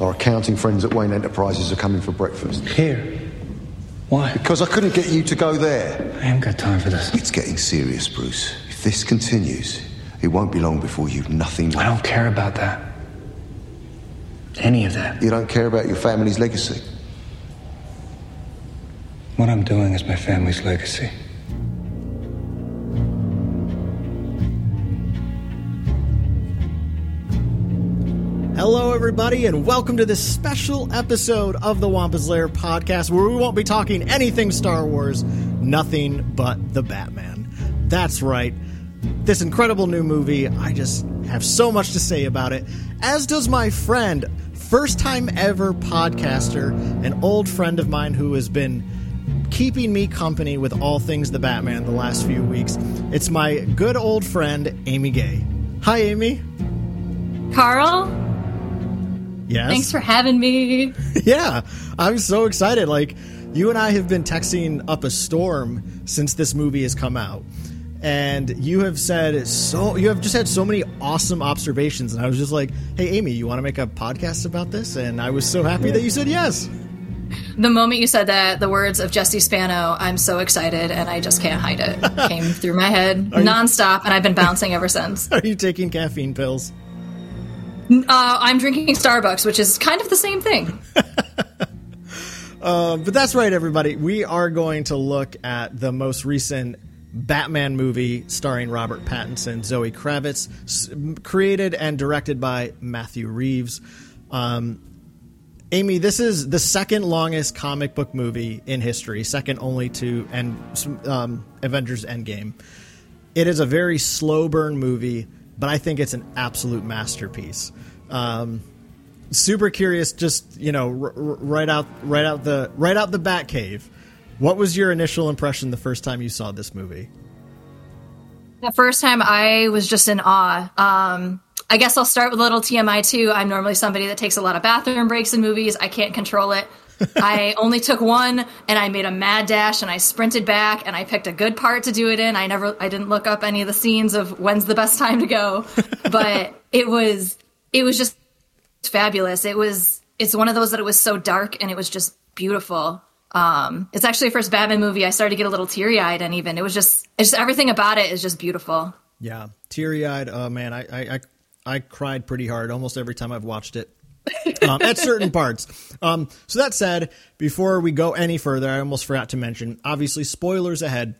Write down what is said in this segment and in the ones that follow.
Our accounting friends at Wayne Enterprises are coming for breakfast. Here. Why? Because I couldn't get you to go there. I haven't got time for this. It's getting serious, Bruce. If this continues, it won't be long before you've nothing left. I don't care about that. Any of that. You don't care about your family's legacy. What I'm doing is my family's legacy. Hello, everybody, and welcome to this special episode of the Wampa's Lair podcast where we won't be talking anything Star Wars, nothing but the Batman. That's right. This incredible new movie, I just have so much to say about it, as does my friend, first time ever podcaster, an old friend of mine who has been keeping me company with all things the Batman the last few weeks. It's my good old friend, Amy Gay. Hi, Amy. Karl, Yes. thanks for having me. Yeah, I'm so excited. Like, you and I have been texting up a storm since this movie has come out. And you have said so, you have just had so many awesome observations. And I was just like, hey, Amy, you want to make a podcast about this? And I was so happy that you said yes. The moment you said that, the words of Jesse Spano, I'm so excited and I just can't hide it, came through my head nonstop, and I've been bouncing ever since. Are you taking caffeine pills? Uh, I'm drinking Starbucks, which is kind of the same thing. But that's right, everybody. We are going to look at the most recent Batman movie starring Robert Pattinson, Zoe Kravitz, s- created and directed by Matthew Reeves. Um, Amy, this is the second longest comic book movie in history, second only to and um, Avengers Endgame. It is a very slow burn movie, but I think it's an absolute masterpiece. Um, super curious just you know r- r- right out right out the right out the bat cave what was your initial impression the first time you saw this movie The first time I was just in awe. Um, I guess I'll start with a little TMI too. I'm normally somebody that takes a lot of bathroom breaks in movies. I can't control it. I only took one and I made a mad dash and I sprinted back and I picked a good part to do it in. I never, I didn't look up any of the scenes of when's the best time to go, but it was, it was just fabulous. It was, it's one of those that it was so dark and it was just beautiful. Um, it's actually the first Batman movie I started to get a little teary eyed and even it was just, it's just everything about it is just beautiful. yeah teary-eyed oh man I, I i i cried pretty hard almost every time i've watched it um, at certain parts um, so that said before we go any further i almost forgot to mention obviously spoilers ahead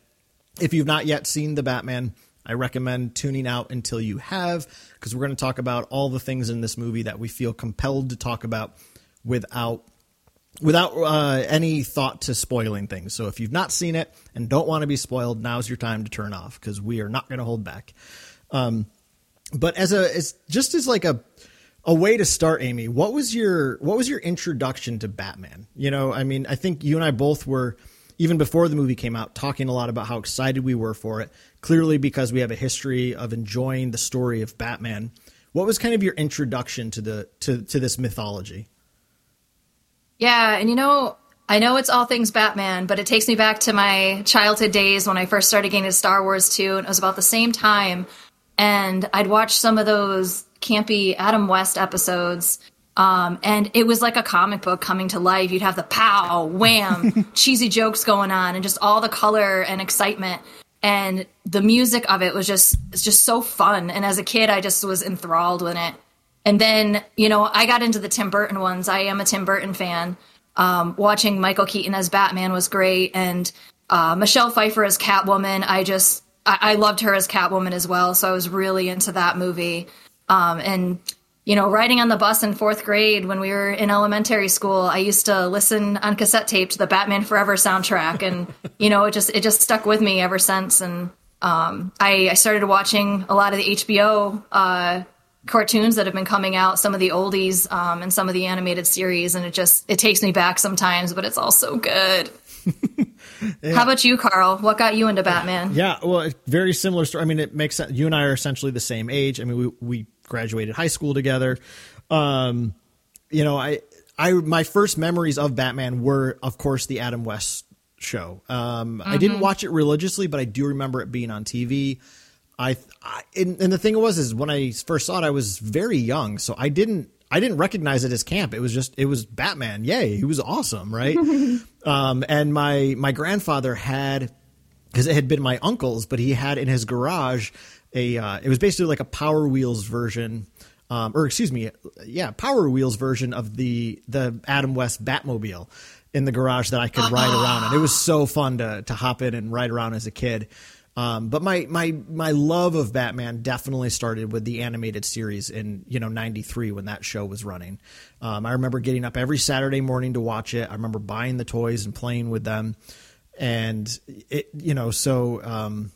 if you've not yet seen the batman i recommend tuning out until you have because we're going to talk about all the things in this movie that we feel compelled to talk about without without uh, any thought to spoiling things. So if you've not seen it and don't want to be spoiled, now's your time to turn off because we are not going to hold back. Um, but as a as just as like a a way to start, Amy, what was your what was your introduction to Batman? You know, I mean, I think you and I both were even before the movie came out talking a lot about how excited we were for it. Clearly, because we have a history of enjoying the story of Batman. What was kind of your introduction to the to to this mythology? Yeah, and you know, I know it's all things Batman, but it takes me back to my childhood days when I first started getting into Star Wars too, and it was about the same time. And I'd watch some of those campy Adam West episodes. Um, and it was like a comic book coming to life. You'd have the pow, wham, cheesy jokes going on, and just all the color and excitement. And the music of it was just it's just so fun. And as a kid, I just was enthralled with it. And then, you know, I got into the Tim Burton ones. I am a Tim Burton fan. Um, watching Michael Keaton as Batman was great, and uh, Michelle Pfeiffer as Catwoman. I just I, I loved her as Catwoman as well. So I was really into that movie. Um, and you know, riding on the bus in fourth grade when we were in elementary school, I used to listen on cassette tape to the Batman Forever soundtrack, and you know, it just it just stuck with me ever since. And um, I, I started watching a lot of the HBO uh, cartoons that have been coming out, some of the oldies um, and some of the animated series, and it just it takes me back sometimes, but it's all so good. How about you, Karl? What got you into Batman? Yeah, well, very similar story. I mean, it makes sense. You and I are essentially the same age. I mean, we we graduated high school together. Um, you know, I I my first memories of Batman were, of course, the Adam West show. Um, I didn't watch it religiously, but I do remember it being on TV. I, I and, and the thing was is when I first saw it, I was very young, so I didn't I didn't recognize it as camp. It was just it was Batman. Yay, he was awesome, right? um, and my my grandfather had because it had been my uncle's, but he had in his garage a uh, it was basically like a Power Wheels version. Um, or excuse me, yeah, Power Wheels version of the the Adam West Batmobile in the garage that I could ride around, and it was so fun to to hop in and ride around as a kid. Um, but my my my love of Batman definitely started with the animated series in you know '93 when that show was running. Um, I remember getting up every Saturday morning to watch it. I remember buying the toys and playing with them, and it you know so um,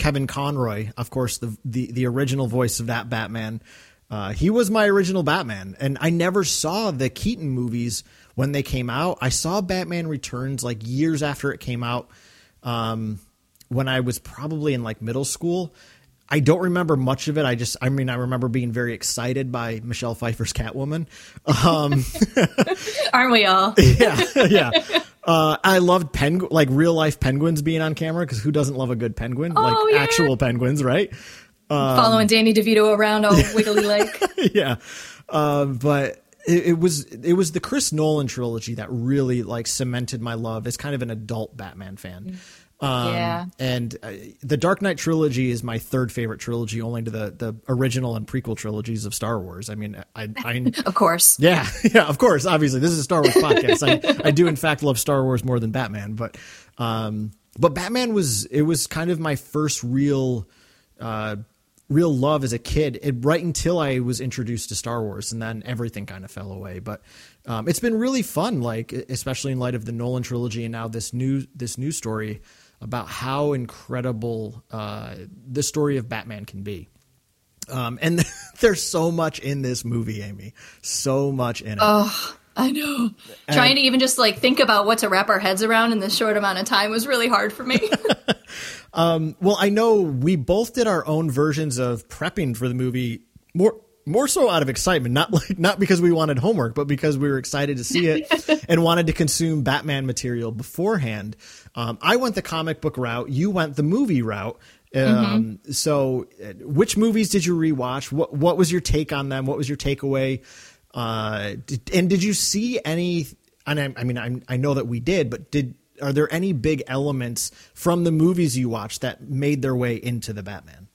Kevin Conroy, of course the the the original voice of that Batman. Uh, he was my original Batman, and I never saw the Keaton movies when they came out. I saw Batman Returns like years after it came out. Um, when I was probably in like middle school. I don't remember much of it. I just, I mean, I remember being very excited by Michelle Pfeiffer's Catwoman. Um, Aren't we all? yeah, yeah. Uh, I loved penguin, like real life penguins being on camera because who doesn't love a good penguin? Oh, like yeah. actual penguins, right? Following Danny DeVito around all wiggly like. yeah. Um, but it, it was it was the Chris Nolan trilogy that really like cemented my love as kind of an adult Batman fan. Um, Yeah. And uh, the Dark Knight trilogy is my third favorite trilogy, only to the the original and prequel trilogies of Star Wars. I mean, I, I Of course. yeah, yeah, of course. Obviously, this is a Star Wars podcast. I, I do, in fact, love Star Wars more than Batman, but um, but Batman was it was kind of my first real uh, real love as a kid. It, right until I was introduced to Star Wars, and then everything kind of fell away. But um, it's been really fun, like especially in light of the Nolan trilogy, and now this new this new story about how incredible uh, the story of Batman can be. Um, and there's so much in this movie, Amy. So much in it. Oh, I know. Trying to even just like think about what to wrap our heads around in this short amount of time was really hard for me. Well, I know we both did our own versions of prepping for the movie more more so out of excitement, not like not because we wanted homework, but because we were excited to see it and wanted to consume Batman material beforehand. Um, I went the comic book route. You went the movie route. Um, So, uh, which movies did you rewatch? What What was your take on them? What was your takeaway? Uh, did, and did you see any? And I, I mean, I, I know that we did, but did are there any big elements from the movies you watched that made their way into the Batman?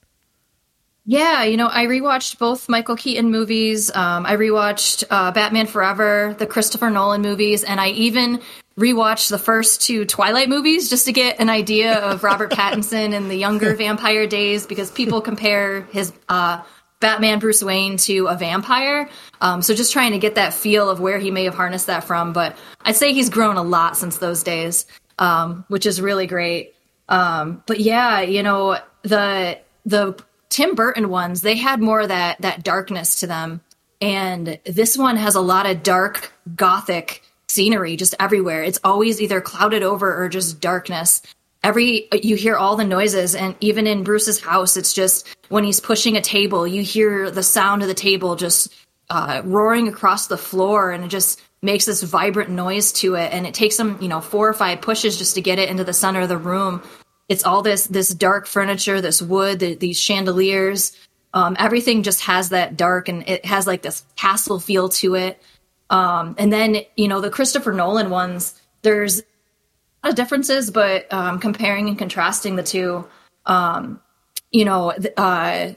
Yeah, you know, I rewatched both Michael Keaton movies. Um, I rewatched uh, Batman Forever, the Christopher Nolan movies, and I even rewatched the first two Twilight movies just to get an idea of Robert Pattinson in the younger vampire days because people compare his uh, Batman Bruce Wayne to a vampire. Um, so just trying to get that feel of where he may have harnessed that from. But I'd say he's grown a lot since those days, um, which is really great. Um, but yeah, you know, the the Tim Burton ones, they had more of that that darkness to them. And this one has a lot of dark gothic scenery just everywhere. It's always either clouded over or just darkness. Every you hear all the noises and even in Bruce's house it's just when he's pushing a table, you hear the sound of the table just uh, roaring across the floor and it just makes this vibrant noise to it and it takes him, you know, four or five pushes just to get it into the center of the room it's all this this dark furniture, this wood, the, these chandeliers. Um, everything just has that dark, and it has like this castle feel to it. Um, and then you know the Christopher Nolan ones. There's a lot of differences, but um, comparing and contrasting the two, um, you know, uh,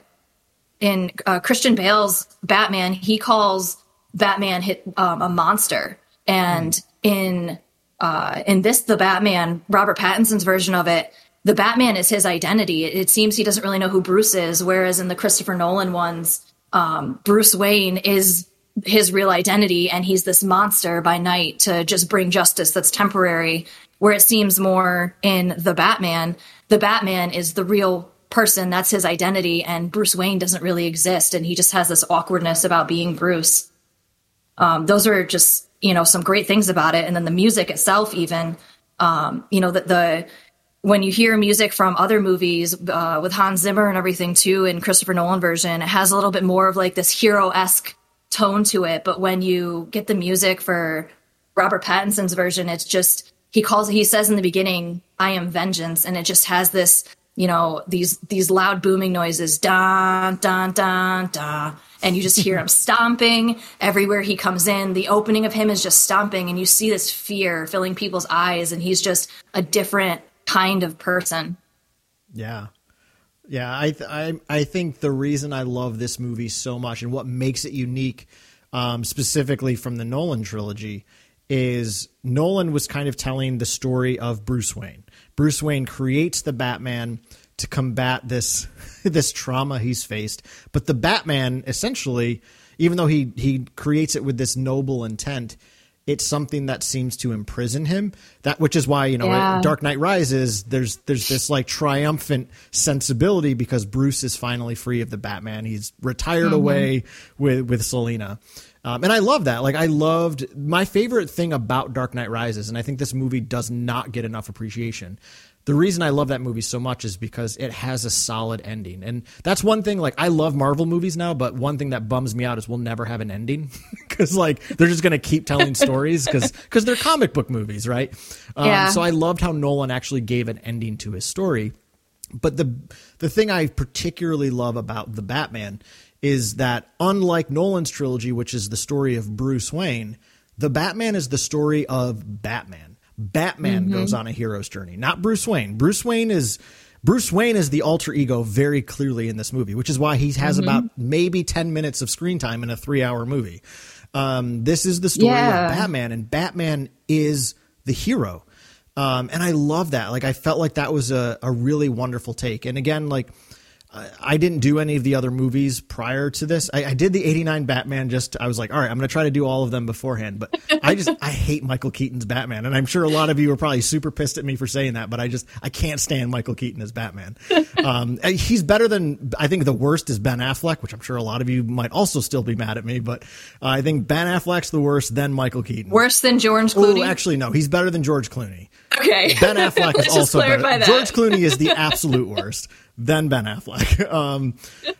in uh, Christian Bale's Batman, he calls Batman hit um, a monster, and in uh, in this the Batman, Robert Pattinson's version of it, the Batman is his identity. It, it seems he doesn't really know who Bruce is, whereas in the Christopher Nolan ones, um, Bruce Wayne is his real identity, and he's this monster by night to just bring justice that's temporary. Where it seems more in the Batman, the Batman is the real person, that's his identity, and Bruce Wayne doesn't really exist, and he just has this awkwardness about being Bruce. Um, those are just you know some great things about it, and then the music itself, even um, you know that the when you hear music from other movies uh, with Hans Zimmer and everything too, in Christopher Nolan version, it has a little bit more of like this hero esque tone to it. But when you get the music for Robert Pattinson's version, it's just he calls he says in the beginning, "I am vengeance," and it just has this you know these these loud booming noises, da da da da, and you just hear him stomping everywhere he comes in. The opening of him is just stomping, and you see this fear filling people's eyes, and he's just a different kind of person. Yeah. Yeah, I, th- I I think the reason I love this movie so much and what makes it unique, um, specifically from the Nolan trilogy, is Nolan was kind of telling the story of Bruce Wayne. Bruce Wayne creates the Batman to combat this this trauma he's faced, but the Batman essentially, even though he he creates it with this noble intent, it's something that seems to imprison him. That which is why you know Yeah. Dark Knight Rises. There's there's this like triumphant sensibility because Bruce is finally free of the Batman. He's retired away with with Selina. Um, and I love that. Like I loved my favorite thing about Dark Knight Rises, and I think this movie does not get enough appreciation. The reason I love that movie so much is because it has a solid ending. And that's one thing, like, I love Marvel movies now, but one thing that bums me out is we'll never have an ending. Because, like, they're just going to keep telling stories because they're comic book movies, right? Um, Yeah. So I loved how Nolan actually gave an ending to his story. But the the thing I particularly love about the Batman is that unlike Nolan's trilogy, which is the story of Bruce Wayne, the Batman is the story of Batman. Batman goes on a hero's journey, not Bruce Wayne. Bruce Wayne is Bruce Wayne is the alter ego very clearly in this movie, which is why he has about maybe 10 minutes of screen time in a 3-hour movie. Um, this is the story Yeah. of Batman and Batman is the hero. Um, and I love that. Like, I felt like that was a, a really wonderful take. And again, like, I- I didn't do any of the other movies prior to this. I, I did the 89 Batman just, I was like, all right, I'm going to try to do all of them beforehand. But I just, I hate Michael Keaton's Batman. And I'm sure a lot of you are probably super pissed at me for saying that, but I just, I can't stand Michael Keaton as Batman. Um, he's better than, I think the worst is Ben Affleck, which I'm sure a lot of you might also still be mad at me. But uh, I think Ben Affleck's the worst, then Michael Keaton. Worse than George Oh, Clooney. actually, no, he's better than George Clooney. Okay. Ben Affleck is also better. that. George Clooney is the absolute worst. Then Ben Affleck. Um,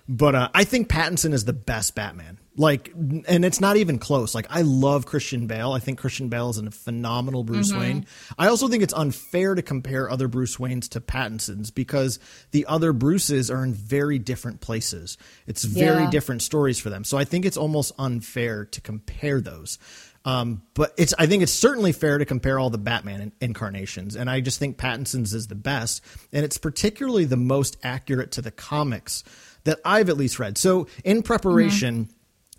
but uh, I think Pattinson is the best Batman. Like, and it's not even close. Like, I love Christian Bale. I think Christian Bale is a phenomenal Bruce Mm-hmm. Wayne. I also think it's unfair to compare other Bruce Waynes to Pattinson's because the other Bruces are in very different places. It's very Yeah. different stories for them. So I think it's almost unfair to compare those. Um, but it's I think it's certainly fair to compare all the Batman in- incarnations, and I just think Pattinson's is the best, and it's particularly the most accurate to the comics that I've at least read. So in preparation.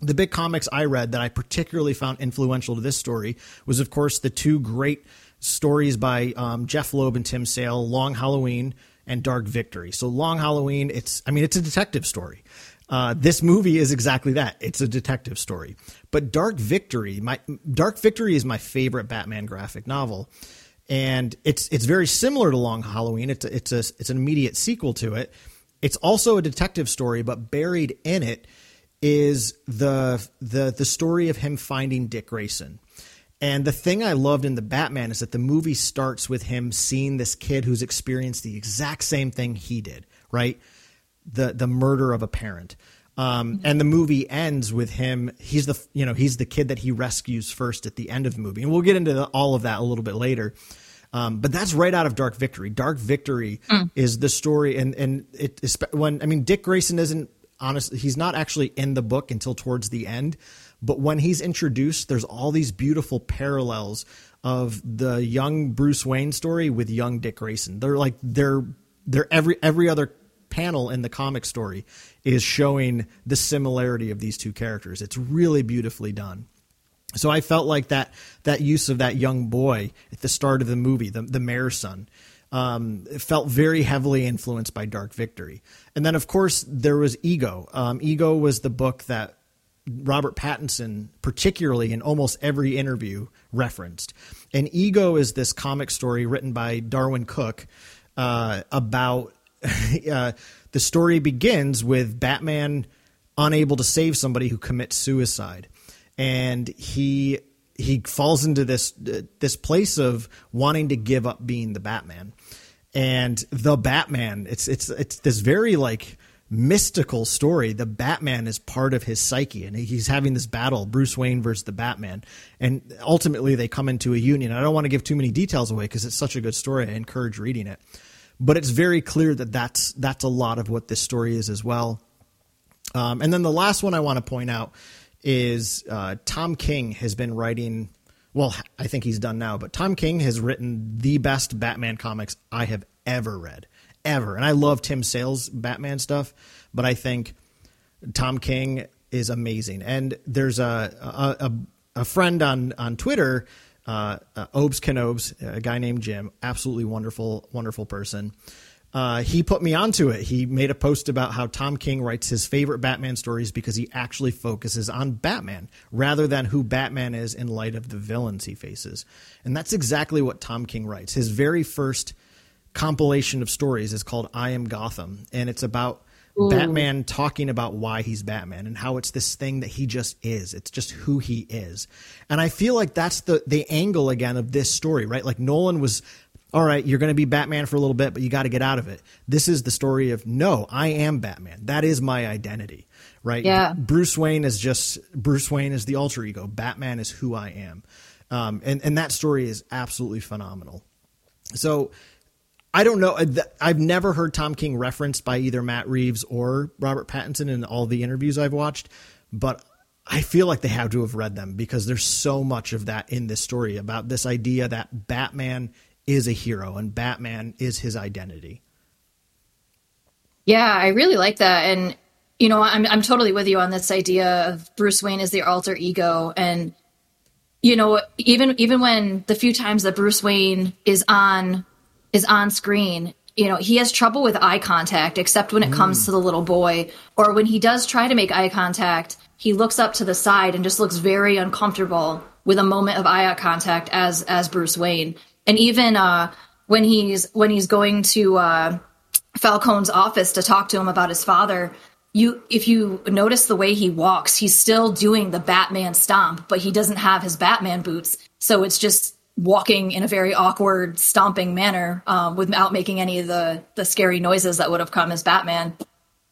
The big comics I read that I particularly found influential to this story was, of course, the two great stories by um, Jeph Loeb and Tim Sale, Long Halloween and Dark Victory. So Long Halloween, it's I mean it's a detective story. Uh, this movie is exactly that. It's a detective story. But Dark Victory, my Dark Victory is my favorite Batman graphic novel, and it's it's very similar to Long Halloween. It's a, it's a it's an immediate sequel to it. It's also a detective story, but buried in it is the the the story of him finding Dick Grayson. And the thing I loved in the Batman is that the movie starts with him seeing this kid who's experienced the exact same thing he did, right? The the murder of a parent. Um, and the movie ends with him. He's the you know he's the kid that he rescues first at the end of the movie, and we'll get into the, all of that a little bit later. Um, but that's right out of Dark Victory. Dark Victory is the story, and and it is when I mean Dick Grayson isn't honestly he's not actually in the book until towards the end but when he's introduced there's all these beautiful parallels of the young bruce wayne story with young dick grayson they're like they're they're every every other panel in the comic story is showing the similarity of these two characters it's really beautifully done so I felt like that that use of that young boy at the start of the movie, the the mayor's son, um, felt very heavily influenced by Dark Victory. And then of course there was Ego. Um, Ego was the book that Robert Pattinson, particularly in almost every interview, referenced. And Ego is this comic story written by Darwyn Cooke uh, about uh, the story begins with Batman unable to save somebody who commits suicide, and he he falls into this uh, this place of wanting to give up being the Batman, and the Batman. It's it's it's this very like mystical story. The Batman is part of his psyche, and he's having this battle, Bruce Wayne versus the Batman, and ultimately they come into a union. I don't want to give too many details away because it's such a good story. I encourage reading it, but it's very clear that that's that's a lot of what this story is as well. Um, and then the last one I want to point out is uh, Tom King has been writing. Well, I think he's done now, but Tom King has written the best Batman comics I have ever read, ever. And I love Tim Sale's Batman stuff, but I think Tom King is amazing. And there's a a, a, a friend on on Twitter, uh, uh, Obes Canobes, a guy named Jim, absolutely wonderful, wonderful person uh, he put me onto it. He made a post about how Tom King writes his favorite Batman stories because he actually focuses on Batman rather than who Batman is in light of the villains he faces. And that's exactly what Tom King writes. His very first compilation of stories is called I Am Gotham, and it's about Ooh. Batman talking about why he's Batman and how it's this thing that he just is. It's just who he is. And I feel like that's the the angle again of this story, right? Like Nolan was all right, you're going to be Batman for a little bit, but you got to get out of it. This is the story of no, I am Batman. That is my identity, right? Yeah. Bruce Wayne is just Bruce Wayne is the alter ego. Batman is who I am, um, and and that story is absolutely phenomenal. So. I don't know. Uh, I've never heard Tom King referenced by either Matt Reeves or Robert Pattinson in all the interviews I've watched, but I feel like they have to have read them because there's so much of that in this story about this idea that Batman is a hero and Batman is his identity. Yeah, I really like that. And, you know, I'm, I'm totally with you on this idea of Bruce Wayne as the alter ego. And, you know, even, even when the few times that Bruce Wayne is on, is on screen, you know, he has trouble with eye contact, except when it mm. comes to the little boy, or when he does try to make eye contact, he looks up to the side and just looks very uncomfortable with a moment of eye contact as, as Bruce Wayne and even uh, when he's when he's going to uh, Falcone's office to talk to him about his father, you if you notice the way he walks, he's still doing the Batman stomp, but he doesn't have his Batman boots, so it's just walking in a very awkward stomping manner um, without making any of the the scary noises that would have come as Batman.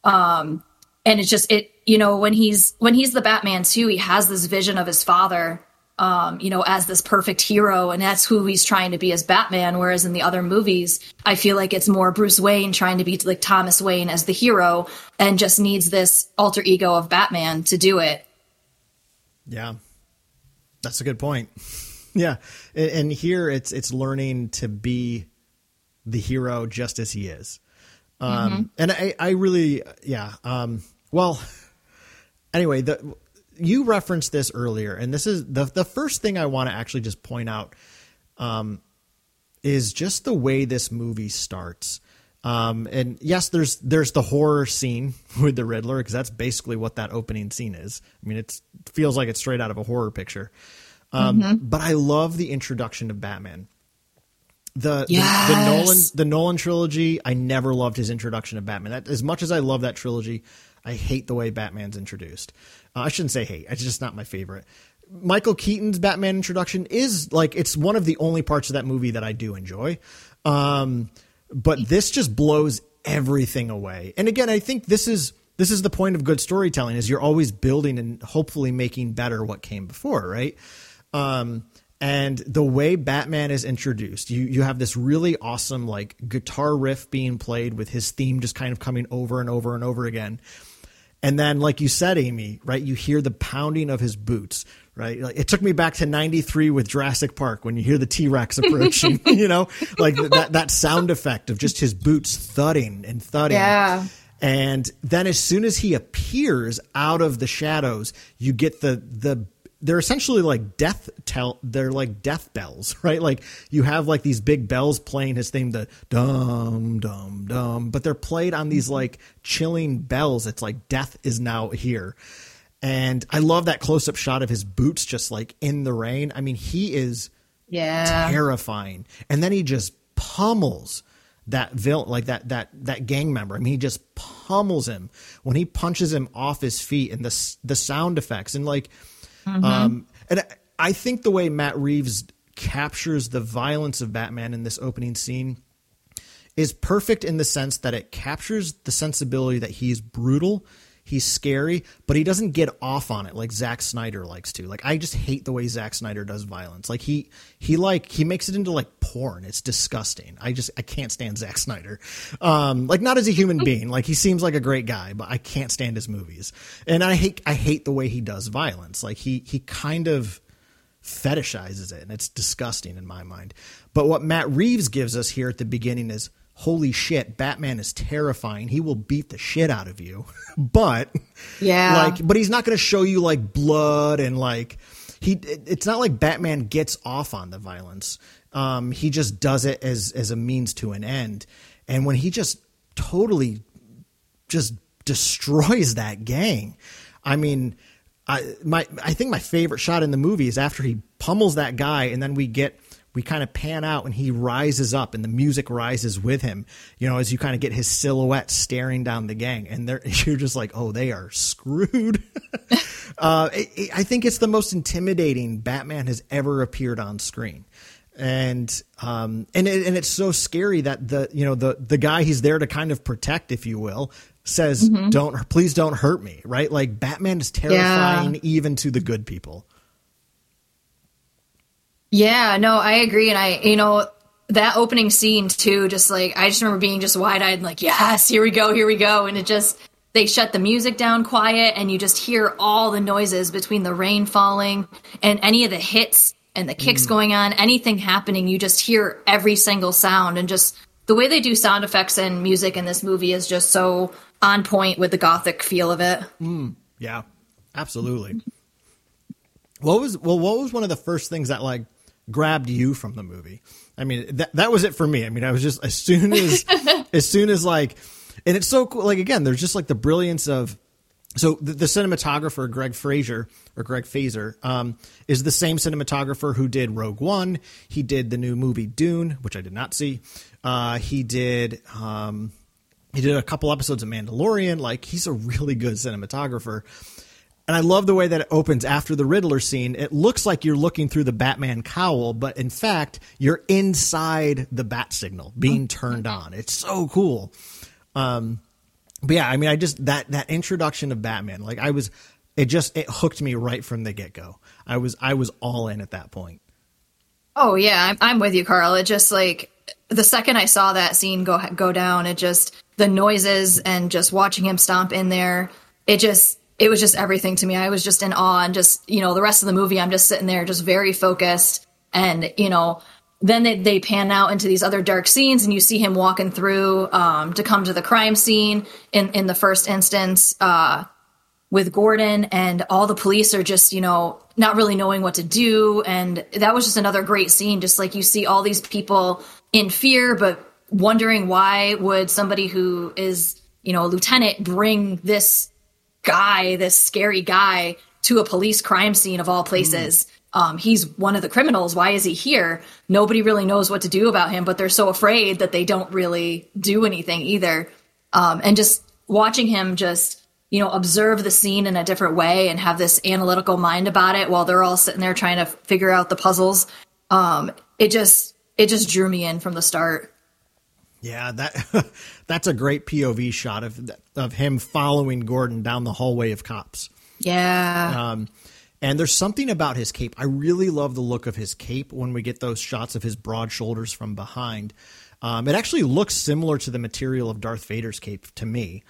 Um, and it's just it you know when he's when he's the Batman too, he has this vision of his father um, you know, as this perfect hero, and that's who he's trying to be as Batman. Whereas in the other movies, I feel like it's more Bruce Wayne trying to be like Thomas Wayne as the hero, and just needs this alter ego of Batman to do it. Yeah, that's a good point. Yeah, and here it's it's learning to be the hero just as he is. Um, mm-hmm. and I, I really, yeah. Um, well, anyway, the you referenced this earlier, and this is the the first thing I want to actually just point out um, is just the way this movie starts. Um, and yes, there's there's the horror scene with the Riddler because that's basically what that opening scene is. I mean, it feels like it's straight out of a horror picture. Um, mm-hmm. But I love the introduction of Batman. The, yes. the, the Nolan the Nolan trilogy. I never loved his introduction of Batman. That, as much as I love that trilogy, I hate the way Batman's introduced. Uh, I shouldn't say hate. It's just not my favorite. Michael Keaton's Batman introduction is like it's one of the only parts of that movie that I do enjoy. Um, but this just blows everything away. And again, I think this is this is the point of good storytelling is you're always building and hopefully making better what came before, right? Um, and the way Batman is introduced, you you have this really awesome like guitar riff being played with his theme just kind of coming over and over and over again. And then, like you said, Amy, right? You hear the pounding of his boots, right? Like, it took me back to '93 with Jurassic Park when you hear the T Rex approaching. you know, like that that sound effect of just his boots thudding and thudding. Yeah. And then, as soon as he appears out of the shadows, you get the the they're essentially like death tell they're like death bells right? Like you have like these big bells playing his theme the dum dum dum but they're played on these like chilling bells. It's like death is now here. And i love that close-up shot of his boots just like in the rain. I mean he is yeah. terrifying. And then he just pummels that villain like that that that gang member. I mean he just pummels him. When he punches him off his feet and the the sound effects and like Mm-hmm. Um, and I think the way Matt Reeves captures the violence of Batman in this opening scene is perfect in the sense that it captures the sensibility that he's brutal, He's scary, but he doesn't get off on it like Zack Snyder likes to. Like I just hate the way Zack Snyder does violence. Like he he like he makes it into like porn. It's disgusting. I just I can't stand Zack Snyder. Um, like not as a human being. Like he seems like a great guy, but I can't stand his movies. And I hate I hate the way he does violence. Like he he kind of fetishizes it, and it's disgusting in my mind. But what Matt Reeves gives us here at the beginning is holy shit, Batman is terrifying. He will beat the shit out of you. but yeah, like, but he's not going to show you like blood and like he. It's not like Batman gets off on the violence. Um, he just does it as as a means to an end. And when he just totally just destroys that gang, I mean. I my I think my favorite shot in the movie is after he pummels that guy, and then we get we kind of pan out and he rises up and the music rises with him, you know, as you kind of get his silhouette staring down the gang. And they're, you're just like, oh, they are screwed. uh, it, it, I think it's the most intimidating Batman has ever appeared on screen. And um and it, and it's so scary that the you know the the guy he's there to kind of protect, if you will, says mm-hmm. don't please don't hurt me right like batman is terrifying yeah. even to the good people yeah, no, I agree. And I, you know, that opening scene too, just like, I just remember being just wide eyed, and like, yes, here we go, here we go. And it just, they shut the music down quiet and you just hear all the noises between the rain falling and any of the hits and the kicks mm. going on, anything happening. You just hear every single sound and just the way they do sound effects and music in this movie is just so on point with the gothic feel of it. Mm. Yeah, absolutely. What was, well, what was one of the first things that like, grabbed you from the movie. I mean, that that was it for me. I mean, I was just as soon as as soon as like, and it's so cool. Like again, there's just like the brilliance of. So the, the cinematographer Greig Fraser or Greig Fraser um, is the same cinematographer who did Rogue One. He did the new movie Dune, which I did not see. Uh, he did um, he did a couple episodes of Mandalorian. Like he's a really good cinematographer. And I love the way that it opens after the Riddler scene. It looks like you're looking through the Batman cowl, but in fact, you're inside the bat signal being turned on. It's so cool. Um, but yeah, I mean, I just that that introduction of Batman, like I was, it just it hooked me right from the get go. I was I was all in at that point. Oh yeah, I'm I'm with you, Karl. It just like the second I saw that scene go go down, it just the noises and just watching him stomp in there, it just it was just everything to me. I was just in awe and just, you know, the rest of the movie, I'm just sitting there just very focused. And, you know, then they, they pan out into these other dark scenes and you see him walking through um, to come to the crime scene in, in the first instance uh, with Gordon and all the police are just, you know, not really knowing what to do. And that was just another great scene. Just like you see all these people in fear, but wondering why would somebody who is, you know, a lieutenant bring this guy, this scary guy, to a police crime scene of all places. Mm. Um, he's one of the criminals. Why is he here? Nobody really knows what to do about him, but they're so afraid that they don't really do anything either. Um, and just watching him just, you know, observe the scene in a different way and have this analytical mind about it while they're all sitting there trying to figure out the puzzles. Um, it just, it just drew me in from the start. Yeah, that that's a great POV shot of of him following Gordon down the hallway of cops. Yeah. Um, and there's something about his cape. I really love the look of his cape when we get those shots of his broad shoulders from behind. Um, it actually looks similar to the material of Darth Vader's cape to me.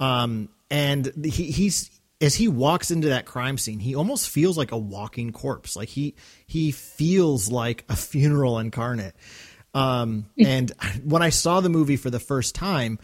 Um, and he, he's as he walks into that crime scene, he almost feels like a walking corpse. Like he he feels like a funeral incarnate. Um, and when I saw the movie for the first time,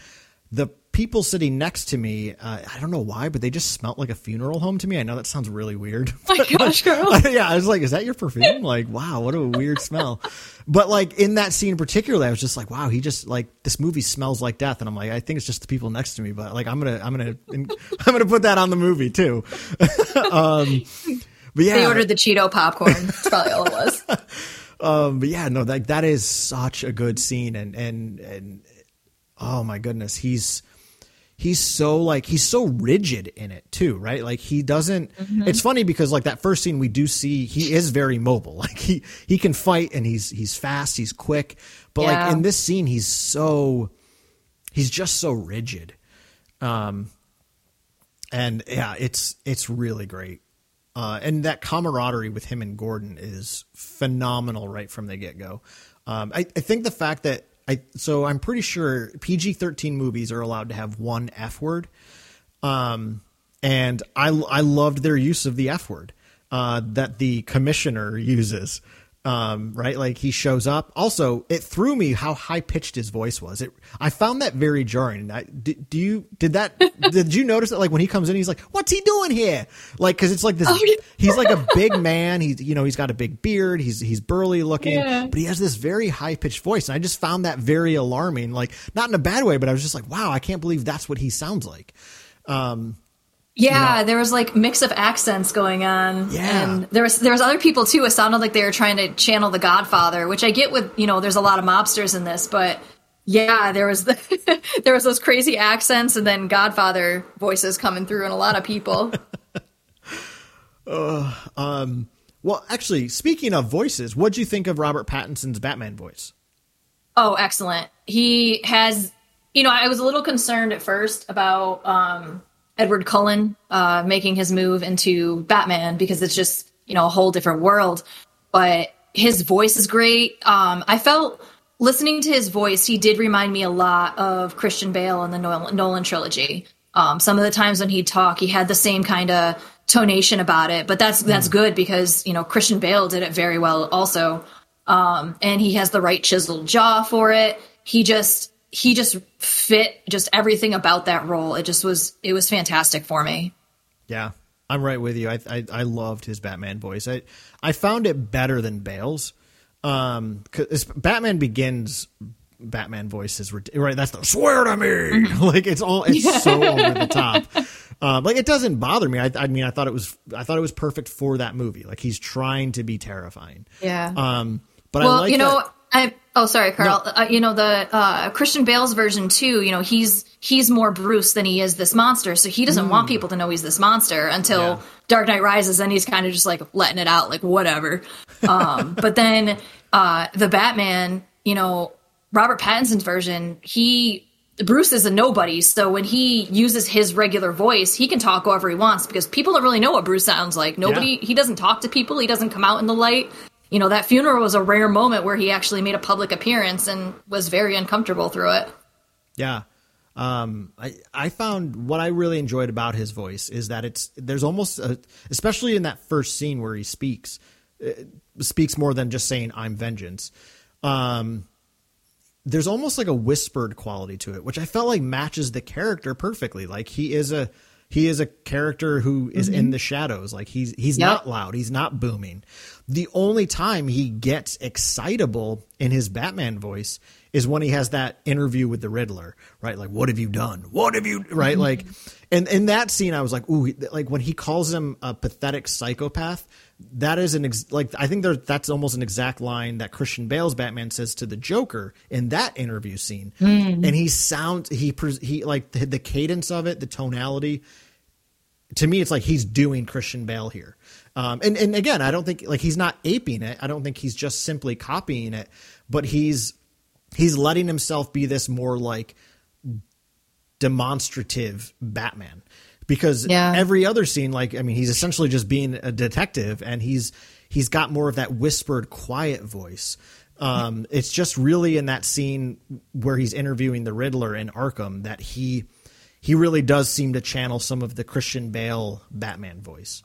the people sitting next to me, uh, I don't know why, but they just smelled like a funeral home to me. I know that sounds really weird. My gosh, girl. yeah, I was like, is that your perfume? Like, wow, what a weird smell. But like in that scene particularly, I was just like, wow, he just like this movie smells like death, and I'm like, I think it's just the people next to me, but like I'm gonna, I'm gonna, I'm gonna put that on the movie too. um, but yeah, they ordered the Cheeto popcorn. That's probably all it was. Um, but yeah, no, that that is such a good scene, and and and oh my goodness, he's he's so like he's so rigid in it too, right? Like he doesn't. Mm-hmm. It's funny because like that first scene we do see he is very mobile. Like he he can fight and he's he's fast, he's quick, but yeah. like in this scene he's so he's just so rigid. Um, and yeah, it's it's really great. Uh, and that camaraderie with him and Gordon is phenomenal right from the get go. Um, I, I think the fact that I so I'm pretty sure PG 13 movies are allowed to have one F word, um, and I I loved their use of the F word uh, that the commissioner uses um, right? Like he shows up. Also, it threw me how high pitched his voice was. It, I found that very jarring. I, do, do you did that? did you notice that? Like when he comes in, he's like, "What's he doing here?" Like because it's like this. Oh, he's like a big man. He's you know he's got a big beard. He's he's burly looking, yeah. but he has this very high pitched voice, and I just found that very alarming. Like not in a bad way, but I was just like, "Wow, I can't believe that's what he sounds like." Um, yeah, you know? there was like mix of accents going on. Yeah. And there was there was other people too. It sounded like they were trying to channel the Godfather, which I get with, you know, there's a lot of mobsters in this, but yeah, there was the, there was those crazy accents and then Godfather voices coming through in a lot of people. uh, um well, actually, speaking of voices, what'd you think of Robert Pattinson's Batman voice? Oh, excellent. He has you know, I was a little concerned at first about um Edward Cullen uh, making his move into Batman because it's just you know a whole different world. But his voice is great. Um, I felt listening to his voice, he did remind me a lot of Christian Bale in the Nolan, Nolan trilogy. Um, some of the times when he'd talk, he had the same kind of tonation about it, but that's that's mm. good because you know Christian Bale did it very well also, um, and he has the right chiseled jaw for it. He just he just fit just everything about that role. It just was it was fantastic for me. Yeah, I'm right with you. I I, I loved his Batman voice. I I found it better than Bale's. Um, cause Batman Begins Batman voice is right. That's the swear to me. Mm-hmm. like it's all it's yeah. so over the top. Um, like it doesn't bother me. I, I, mean, I thought it was I thought it was perfect for that movie. Like he's trying to be terrifying. Yeah. Um, but well, I like you know, that- I oh sorry, Karl. No. Uh, you know the uh, Christian Bale's version too. You know he's he's more Bruce than he is this monster, so he doesn't mm. want people to know he's this monster until yeah. Dark Knight Rises, and he's kind of just like letting it out, like whatever. Um, but then uh, the Batman, you know, Robert Pattinson's version, he Bruce is a nobody, so when he uses his regular voice, he can talk however he wants because people don't really know what Bruce sounds like. Nobody, yeah. he doesn't talk to people, he doesn't come out in the light you know, that funeral was a rare moment where he actually made a public appearance and was very uncomfortable through it. Yeah. Um, I, I found what I really enjoyed about his voice is that it's, there's almost, a, especially in that first scene where he speaks, speaks more than just saying, I'm vengeance. Um, there's almost like a whispered quality to it, which I felt like matches the character perfectly. Like he is a, he is a character who is mm-hmm. in the shadows. Like he's he's yep. not loud. He's not booming. The only time he gets excitable in his Batman voice is when he has that interview with the Riddler, right? Like, what have you done? What have you, right? Mm-hmm. Like, and in that scene, I was like, ooh, like when he calls him a pathetic psychopath, that is an ex- like I think there that's almost an exact line that Christian Bale's Batman says to the Joker in that interview scene, mm. and he sounds he he like the, the cadence of it, the tonality. To me, it's like he's doing Christian Bale here, um, and and again, I don't think like he's not aping it. I don't think he's just simply copying it, but he's he's letting himself be this more like demonstrative Batman because yeah. every other scene like i mean he's essentially just being a detective and he's he's got more of that whispered quiet voice um, it's just really in that scene where he's interviewing the riddler in arkham that he he really does seem to channel some of the christian bale batman voice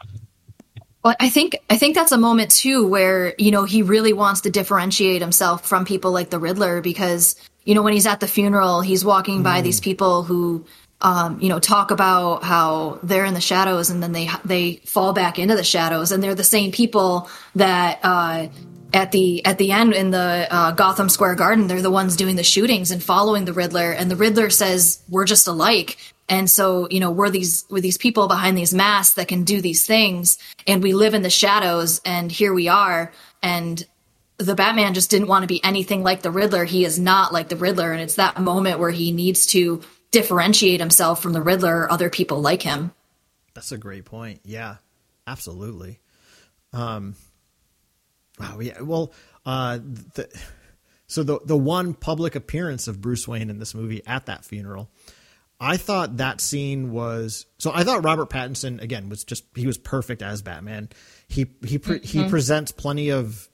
well, I think I think that's a moment too where you know he really wants to differentiate himself from people like the Riddler because you know when he's at the funeral he's walking by mm. these people who um, you know, talk about how they're in the shadows and then they they fall back into the shadows, and they're the same people that uh, at the at the end in the uh, Gotham Square Garden, they're the ones doing the shootings and following the Riddler, and the Riddler says we're just alike. And so, you know, we're these we're these people behind these masks that can do these things, and we live in the shadows, and here we are. And the Batman just didn't want to be anything like the Riddler. He is not like the Riddler, and it's that moment where he needs to differentiate himself from the Riddler or other people like him. That's a great point. Yeah, absolutely. Um, wow. Yeah. Well, uh, the, so the the one public appearance of Bruce Wayne in this movie at that funeral, I thought that scene was so. I thought Robert Pattinson again was just he was perfect as Batman. He he pre, mm-hmm. he presents plenty of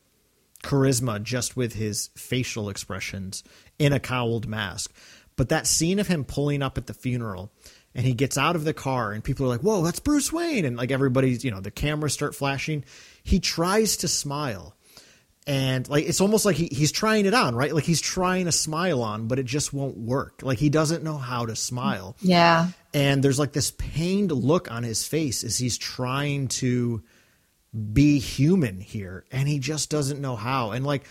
charisma just with his facial expressions in a cowled mask. But that scene of him pulling up at the funeral and he gets out of the car and people are like, "Whoa, that's Bruce Wayne!" and like everybody's you know the cameras start flashing. He tries to smile. And like it's almost like he, he's trying it on right? Like he's trying a smile on but it just won't work. Like he doesn't know how to smile. Yeah. And there's like this pained look on his face as he's trying to be human here. And he just doesn't know how. And like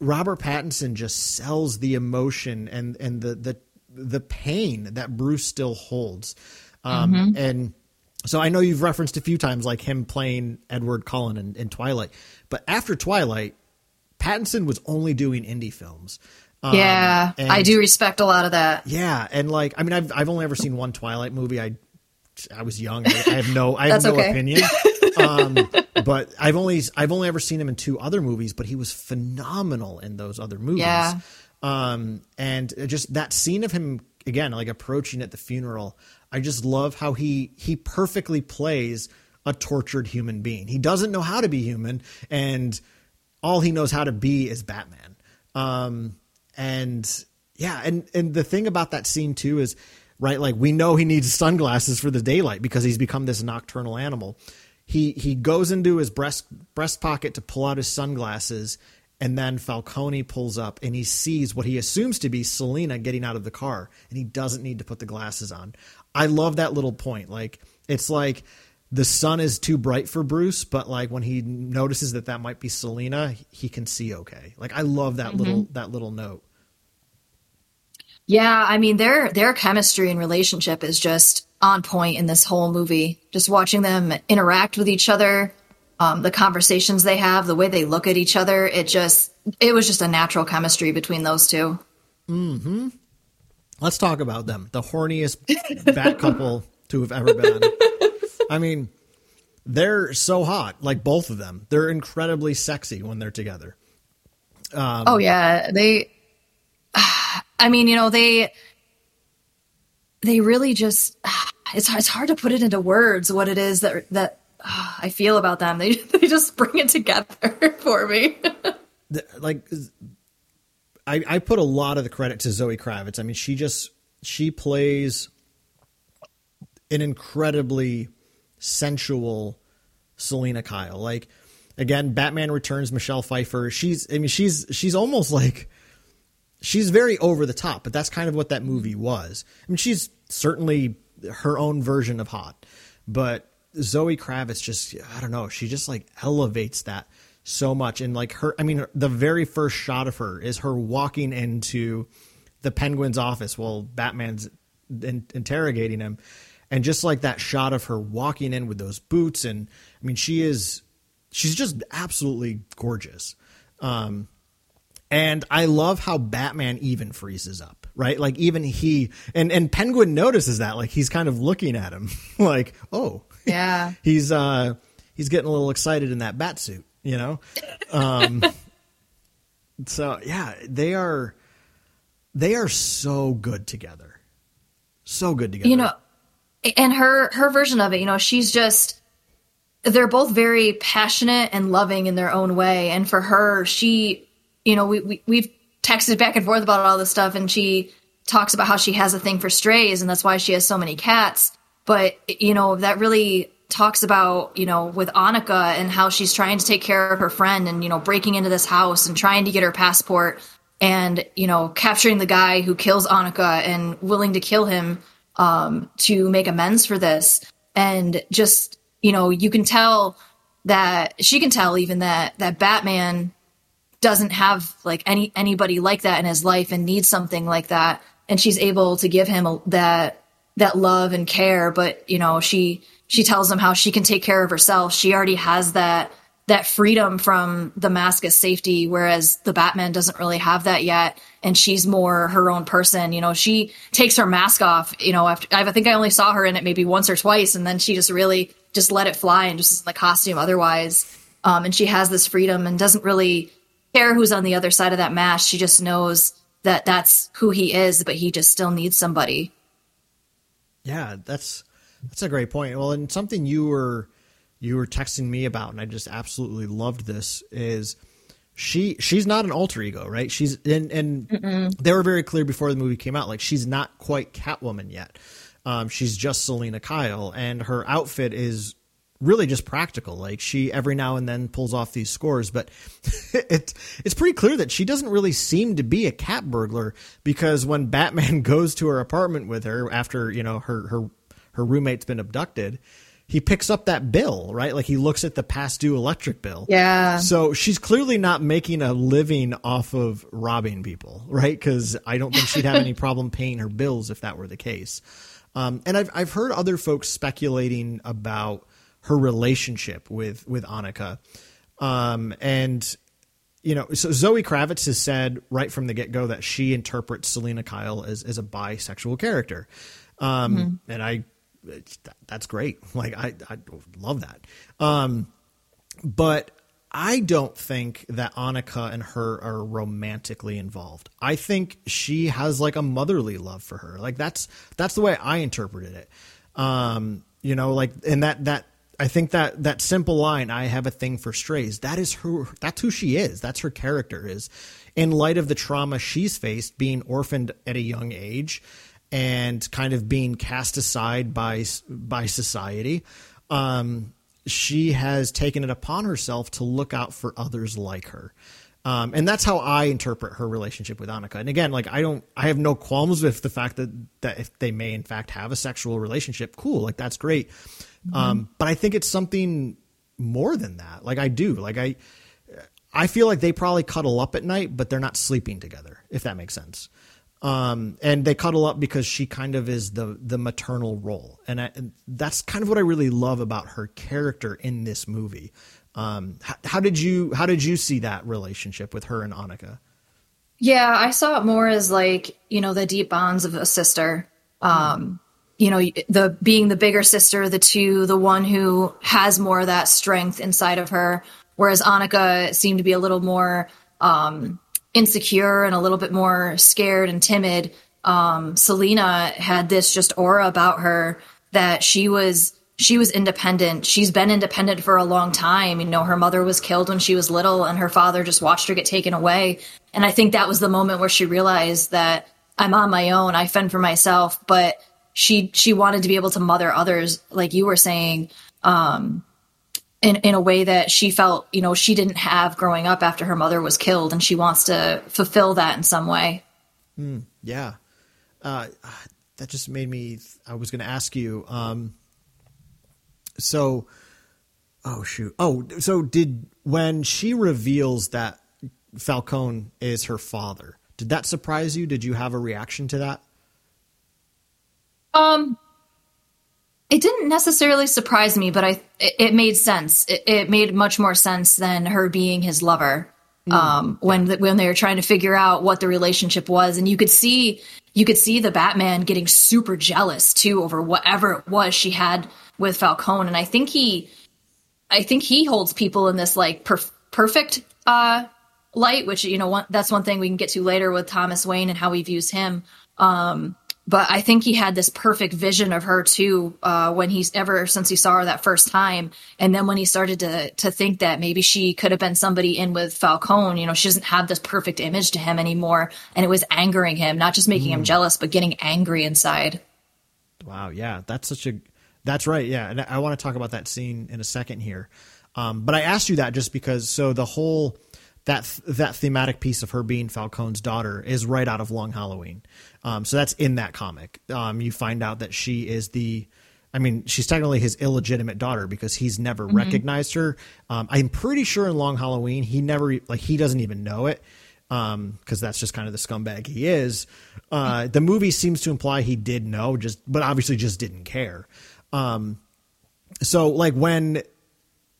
robert pattinson just sells the emotion and and the the the pain that bruce still holds um mm-hmm. and so I know you've referenced a few times like him playing Edward Cullen in, in Twilight, but after Twilight, Pattinson was only doing indie films. Um, yeah, and, I do respect a lot of that. Yeah, and like I mean, I've I've only ever seen one Twilight movie. I I was young. I, I have no I have no okay. opinion. um, but I've only I've only ever seen him in two other movies, but he was phenomenal in those other movies. Yeah. Um, and just that scene of him again, like approaching at the funeral. I just love how he he perfectly plays a tortured human being. He doesn't know how to be human, and all he knows how to be is Batman. Um, and yeah, and and the thing about that scene too is right, like we know he needs sunglasses for the daylight because he's become this nocturnal animal. He he goes into his breast breast pocket to pull out his sunglasses, and then Falcone pulls up and he sees what he assumes to be Selina getting out of the car, and he doesn't need to put the glasses on. I love that little point. Like it's like the sun is too bright for Bruce, but like when he notices that that might be Selina, he can see okay. Like I love that mm-hmm. little that little note. Yeah, I mean their their chemistry and relationship is just on point in this whole movie. Just watching them interact with each other, um, the conversations they have, the way they look at each other, it just it was just a natural chemistry between those two. Hmm. Let's talk about them. The horniest bat couple to have ever been. I mean, they're so hot, like both of them. They're incredibly sexy when they're together. Um, oh yeah, they. I mean, you know, they they really just it's it's hard to put it into words what it is that that I feel about them. They they just bring it together for me. like I I put a lot of the credit to Zoe Kravitz. I mean, she just she plays an incredibly sensual Selina Kyle. Like again, Batman Returns, Michelle Pfeiffer. She's I mean she's she's almost like she's very over the top, but that's kind of what that movie was. I mean she's certainly her own version of hot, but Zoe Kravitz just I don't know, she just like elevates that so much. And like her I mean the very first shot of her is her walking into the penguin's office while Batman's in- interrogating him. And just like that shot of her walking in with those boots and i mean she is she's just absolutely gorgeous. Um and i love how batman even freezes up right? Like even he and and penguin notices that like he's kind of looking at him like oh. Yeah. He's uh he's getting a little excited in that bat suit you know? Um so yeah they are they are so good together. So good together. You know and her her version of it you know she's just they're both very passionate and loving in their own way. And for her she you know we, we we've texted back and forth about all this stuff and she talks about how she has a thing for strays and that's why she has so many cats but you know that really talks about you know with Annika and how she's trying to take care of her friend and you know breaking into this house and trying to get her passport and you know capturing the guy who kills Annika and willing to kill him um, to make amends for this. And just, you know, you can tell that she can tell even that, that Batman doesn't have like any, anybody like that in his life and needs something like that. And she's able to give him that, that love and care. But, you know, she, she tells him how she can take care of herself. She already has that, that freedom from the mask as safety, whereas the Batman doesn't really have that yet. And she's more her own person. You know, she takes her mask off, you know, after I think I only saw her in it maybe once or twice. And then she just really just let it fly and just in the costume otherwise. Um, and she has this freedom and doesn't really care who's on the other side of that mask. She just knows that that's who he is, but he just still needs somebody. Yeah, that's that's a great point. Well, and something you were you were texting me about, and I just absolutely loved this is she she's not an alter ego, right? She's and and Mm-mm. they were very clear before the movie came out, like she's not quite Catwoman yet. Um, she's just Selina Kyle, and her outfit is really just practical. Like she every now and then pulls off these scores, but it, it's pretty clear that she doesn't really seem to be a cat burglar because when Batman goes to her apartment with her after you know her her her roommate's been abducted, he picks up that bill, right? Like he looks at the past due electric bill. Yeah. So she's clearly not making a living off of robbing people, right? Because I don't think she'd have any problem paying her bills if that were the case. Um, and I've I've heard other folks speculating about her relationship with with Annika, um, and you know, so Zoe Kravitz has said right from the get go that she interprets Selina Kyle as as a bisexual character, um, mm-hmm. and I that's great. Like I I love that, um, but I don't think that Annika and her are romantically involved. I think she has like a motherly love for her. Like that's that's the way I interpreted it. Um, you know, like and that that I think that that simple line, "I have a thing for strays," that is her. That's who she is. That's her character. Is in light of the trauma she's faced, being orphaned at a young age, and kind of being cast aside by by society. Um, she has taken it upon herself to look out for others like her. Um, and that's how I interpret her relationship with Annika. And again, like I don't, I have no qualms with the fact that that if they may in fact have a sexual relationship, cool, like that's great. Mm-hmm. Um, but I think it's something more than that. Like I do, like I, I feel like they probably cuddle up at night, but they're not sleeping together. If that makes sense. Um, and they cuddle up because she kind of is the the maternal role, and, I, and that's kind of what I really love about her character in this movie. Um, how, how, did you how did you see that relationship with her and Annika? Yeah, I saw it more as like you know the deep bonds of a sister. Um, you know, the being the bigger sister, the two, the one who has more of that strength inside of her, whereas Annika seemed to be a little more um, insecure and a little bit more scared and timid. Um, Selina had this just aura about her that she was she was independent. She's been independent for a long time. You know, her mother was killed when she was little and her father just watched her get taken away. And I think that was the moment where she realized that I'm on my own. I fend for myself, but she she wanted to be able to mother others like you were saying. Um in, in a way that she felt, you know, she didn't have growing up after her mother was killed, and she wants to fulfill that in some way. Mm, yeah, uh, that just made me. I was going to ask you. Um, so, oh shoot. Oh, so did when she reveals that Falcone is her father? Did that surprise you? Did you have a reaction to that? Um, it didn't necessarily surprise me, but I it, it made sense. It, it, made much more sense than her being his lover. Mm. Um, when the, when they were trying to figure out what the relationship was, and you could see you could see the Batman getting super jealous too over whatever it was she had with Falcone, and I think he, I think he holds people in this like perf- perfect uh, light, which you know one, that's one thing we can get to later with Thomas Wayne and how he views him. Um, but I think he had this perfect vision of her too uh, when he's ever since he saw her that first time, and then when he started to to think that maybe she could have been somebody in with Falcone, you know, she doesn't have this perfect image to him anymore, and it was angering him, not just making mm. him jealous, but getting angry inside. Wow, yeah, that's such a that's right, yeah, and I want to talk about that scene in a second here, um, but I asked you that just because so the whole that that thematic piece of her being Falcone's daughter is right out of Long Halloween. Um, so that's in that comic. Um, you find out that she is the, I mean, she's technically his illegitimate daughter because he's never mm-hmm. recognized her. Um, I'm pretty sure in Long Halloween he never like he doesn't even know it because um, that's just kind of the scumbag he is. Uh, the movie seems to imply he did know, just but obviously just didn't care. Um, so like when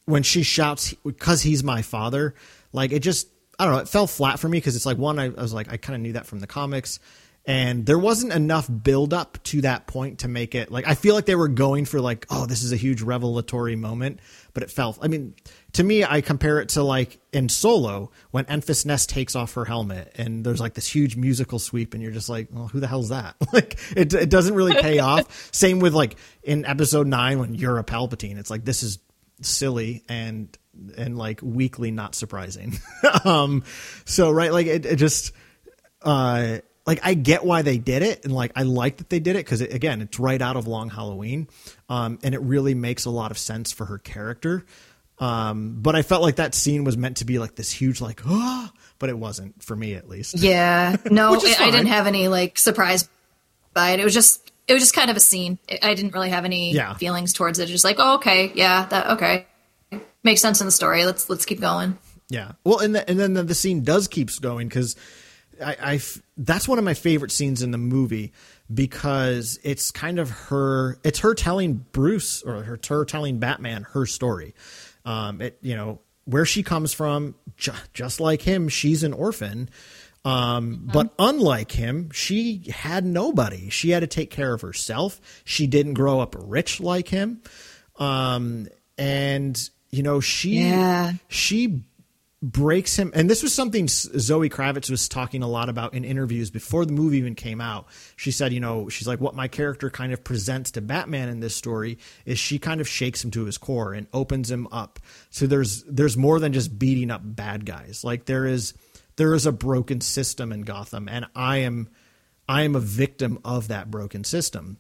when she shouts because he's my father like it just I don't know, it fell flat for me because it's like one I, I was like I kind of knew that from the comics, and there wasn't enough build up to that point to make it like I feel like they were going for like oh this is a huge revelatory moment, but it felt I mean to me I compare it to like in Solo when Enfys Nest takes off her helmet and there's like this huge musical sweep and you're just like well who the hell's that like it it doesn't really pay off. Same with like in Episode Nine when you're a Palpatine, it's like this is silly and and like weakly not surprising. um so right like it, it just uh like I get why they did it, and like I like that they did it because it, again, it's right out of Long Halloween, um, and it really makes a lot of sense for her character. Um, but I felt like that scene was meant to be like this huge, like, ah, but it wasn't for me at least. Yeah, no, I, I didn't have any like surprise by it. It was just, it was just kind of a scene. I didn't really have any Yeah. feelings towards it. Just like, oh, okay, yeah, that okay, makes sense in the story. Let's let's keep going. Yeah. Well, and the, and then the, the scene does keeps going because I, that's one of my favorite scenes in the movie because it's kind of her it's her telling Bruce or her, her telling Batman her story. Um, it you know where she comes from, ju- just like him, she's an orphan. Um, but unlike him, she had nobody. She had to take care of herself. She didn't grow up rich like him. Um, and you know, she, Yeah. she breaks him and this was something zoe kravitz was talking a lot about in interviews before the movie even came out. She said you know she's like what my character kind of presents to batman in this story is she kind of shakes him to his core and opens him up. So there's there's more than just beating up bad guys. Like there is there is a broken system in gotham and i am i am a victim of that broken system.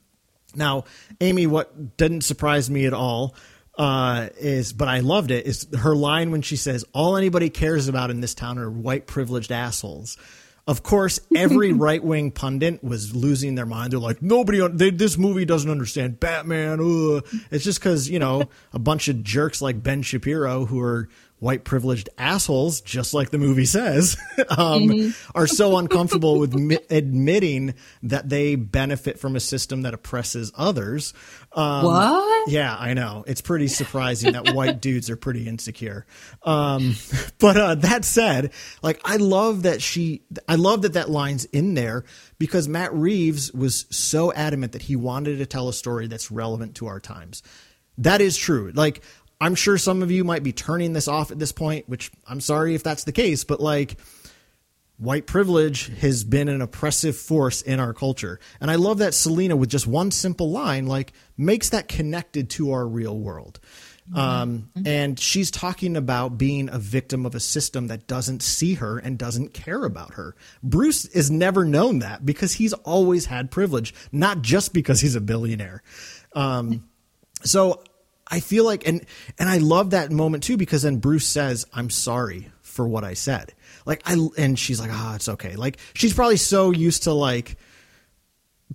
Now, Amy, what didn't surprise me at all uh, is, but I loved it, is her line when she says, All anybody cares about in this town are white privileged assholes. Of course, every right wing pundit was losing their mind. They're like, nobody, they, this movie doesn't understand Batman. Ugh. It's just because, you know, a bunch of jerks like Ben Shapiro who are white privileged assholes, just like the movie says, um, are so uncomfortable with mi- admitting that they benefit from a system that oppresses others. Um, What? Yeah, I know. It's pretty surprising that white dudes are pretty insecure. Um, but uh, that said, like I love that she, I love that that line's in there because Matt Reeves was so adamant that he wanted to tell a story that's relevant to our times. That is true. Like I'm sure some of you might be turning this off at this point, which I'm sorry if that's the case, but like white privilege has been an oppressive force in our culture. And I love that Selina, with just one simple line, like makes that connected to our real world. Um, and she's talking about being a victim of a system that doesn't see her and doesn't care about her. Bruce has never known that because he's always had privilege, not just because he's a billionaire. Um, so I feel like, and and I love that moment too because then Bruce says, "I'm sorry for what I said." Like I, and she's like, "Ah, it's okay." Like she's probably so used to like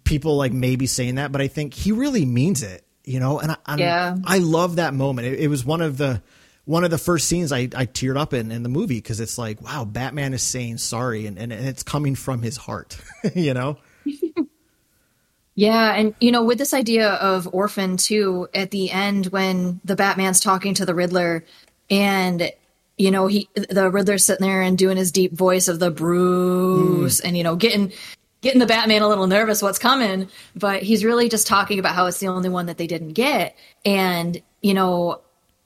people like maybe saying that, but I think he really means it, you know. And I, I'm, Yeah. I love that moment. It, it was one of the one of the first scenes I, I teared up in in the movie because it's like, wow, Batman is saying sorry, and and, and it's coming from his heart, you know. Yeah, and you know, with this idea of orphan too, at the end when the Batman's talking to the Riddler, and you know, he the Riddler's sitting there and doing his deep voice of the Bruce, and you know, getting getting the Batman a little nervous what's coming, but he's really just talking about how it's the only one that they didn't get, and you know,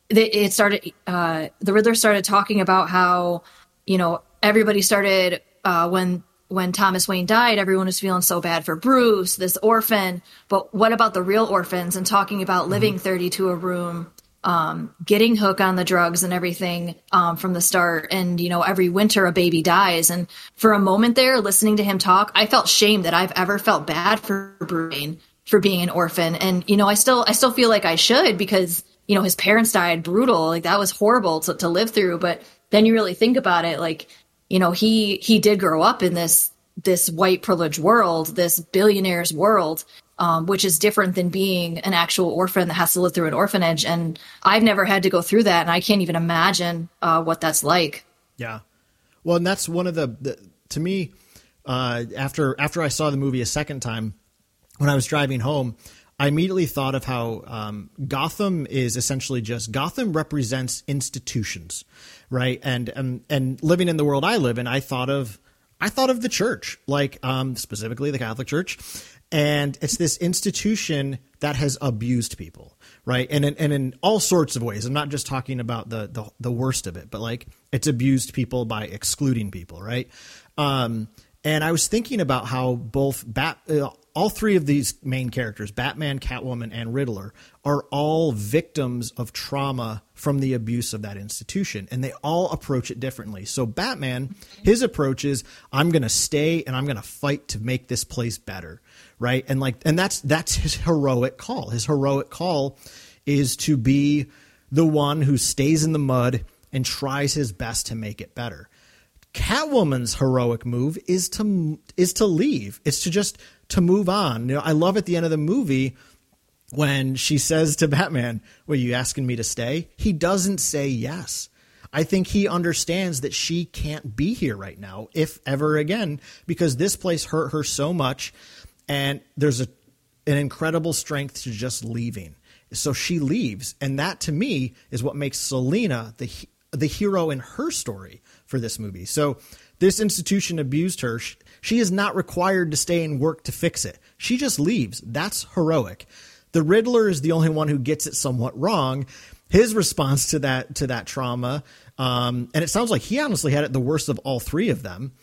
they, it started. Uh, the Riddler started talking about how you know everybody started uh, when when Thomas Wayne died. Everyone was feeling so bad for Bruce, this orphan. But what about the real orphans? And talking about living thirty to a room, um, getting hook on the drugs and everything um, from the start. And you know, every winter a baby dies. And for a moment there, listening to him talk, I felt shame that I've ever felt bad for Wayne for being an orphan. And you know, I still I still feel like I should because you know his parents died brutal. Like that was horrible to, to live through. But then you really think about it, like you know he he did grow up in this this white privileged world, this billionaire's world. Um, which is different than being an actual orphan that has to live through an orphanage. And I've never had to go through that, and I can't even imagine uh, what that's like. Yeah. Well, and that's one of the, the to me uh, after after I saw the movie a second time when I was driving home, I immediately thought of how um, Gotham is essentially just Gotham represents institutions, right? And and and living in the world I live in, I thought of I thought of the church, like um, specifically the Catholic Church, and it's this institution that has abused people, right? And in, and in all sorts of ways. I'm not just talking about the, the the worst of it, but like it's abused people by excluding people, right? Um, and I was thinking about how both Bat, uh, all three of these main characters, Batman, Catwoman, and Riddler, are all victims of trauma from the abuse of that institution, and they all approach it differently. So Batman, his approach is, I'm going to stay and I'm going to fight to make this place better, right? And like, and that's that's his heroic call. His heroic call is to be the one who stays in the mud and tries his best to make it better. Catwoman's heroic move is to is to leave. It's to just to move on. You know, I love at the end of the movie when she says to Batman, "Were you asking me to stay?" He doesn't say yes. I think he understands that she can't be here right now, if ever again, because this place hurt her so much, and there's a an incredible strength to just leaving. So she leaves, and that to me is what makes Selina the the hero in her story for this movie. So this institution abused her. She is not required to stay and work to fix it. She just leaves. That's heroic. The Riddler is the only one who gets it somewhat wrong. His response to that to that trauma, um, and it sounds like he honestly had it the worst of all three of them.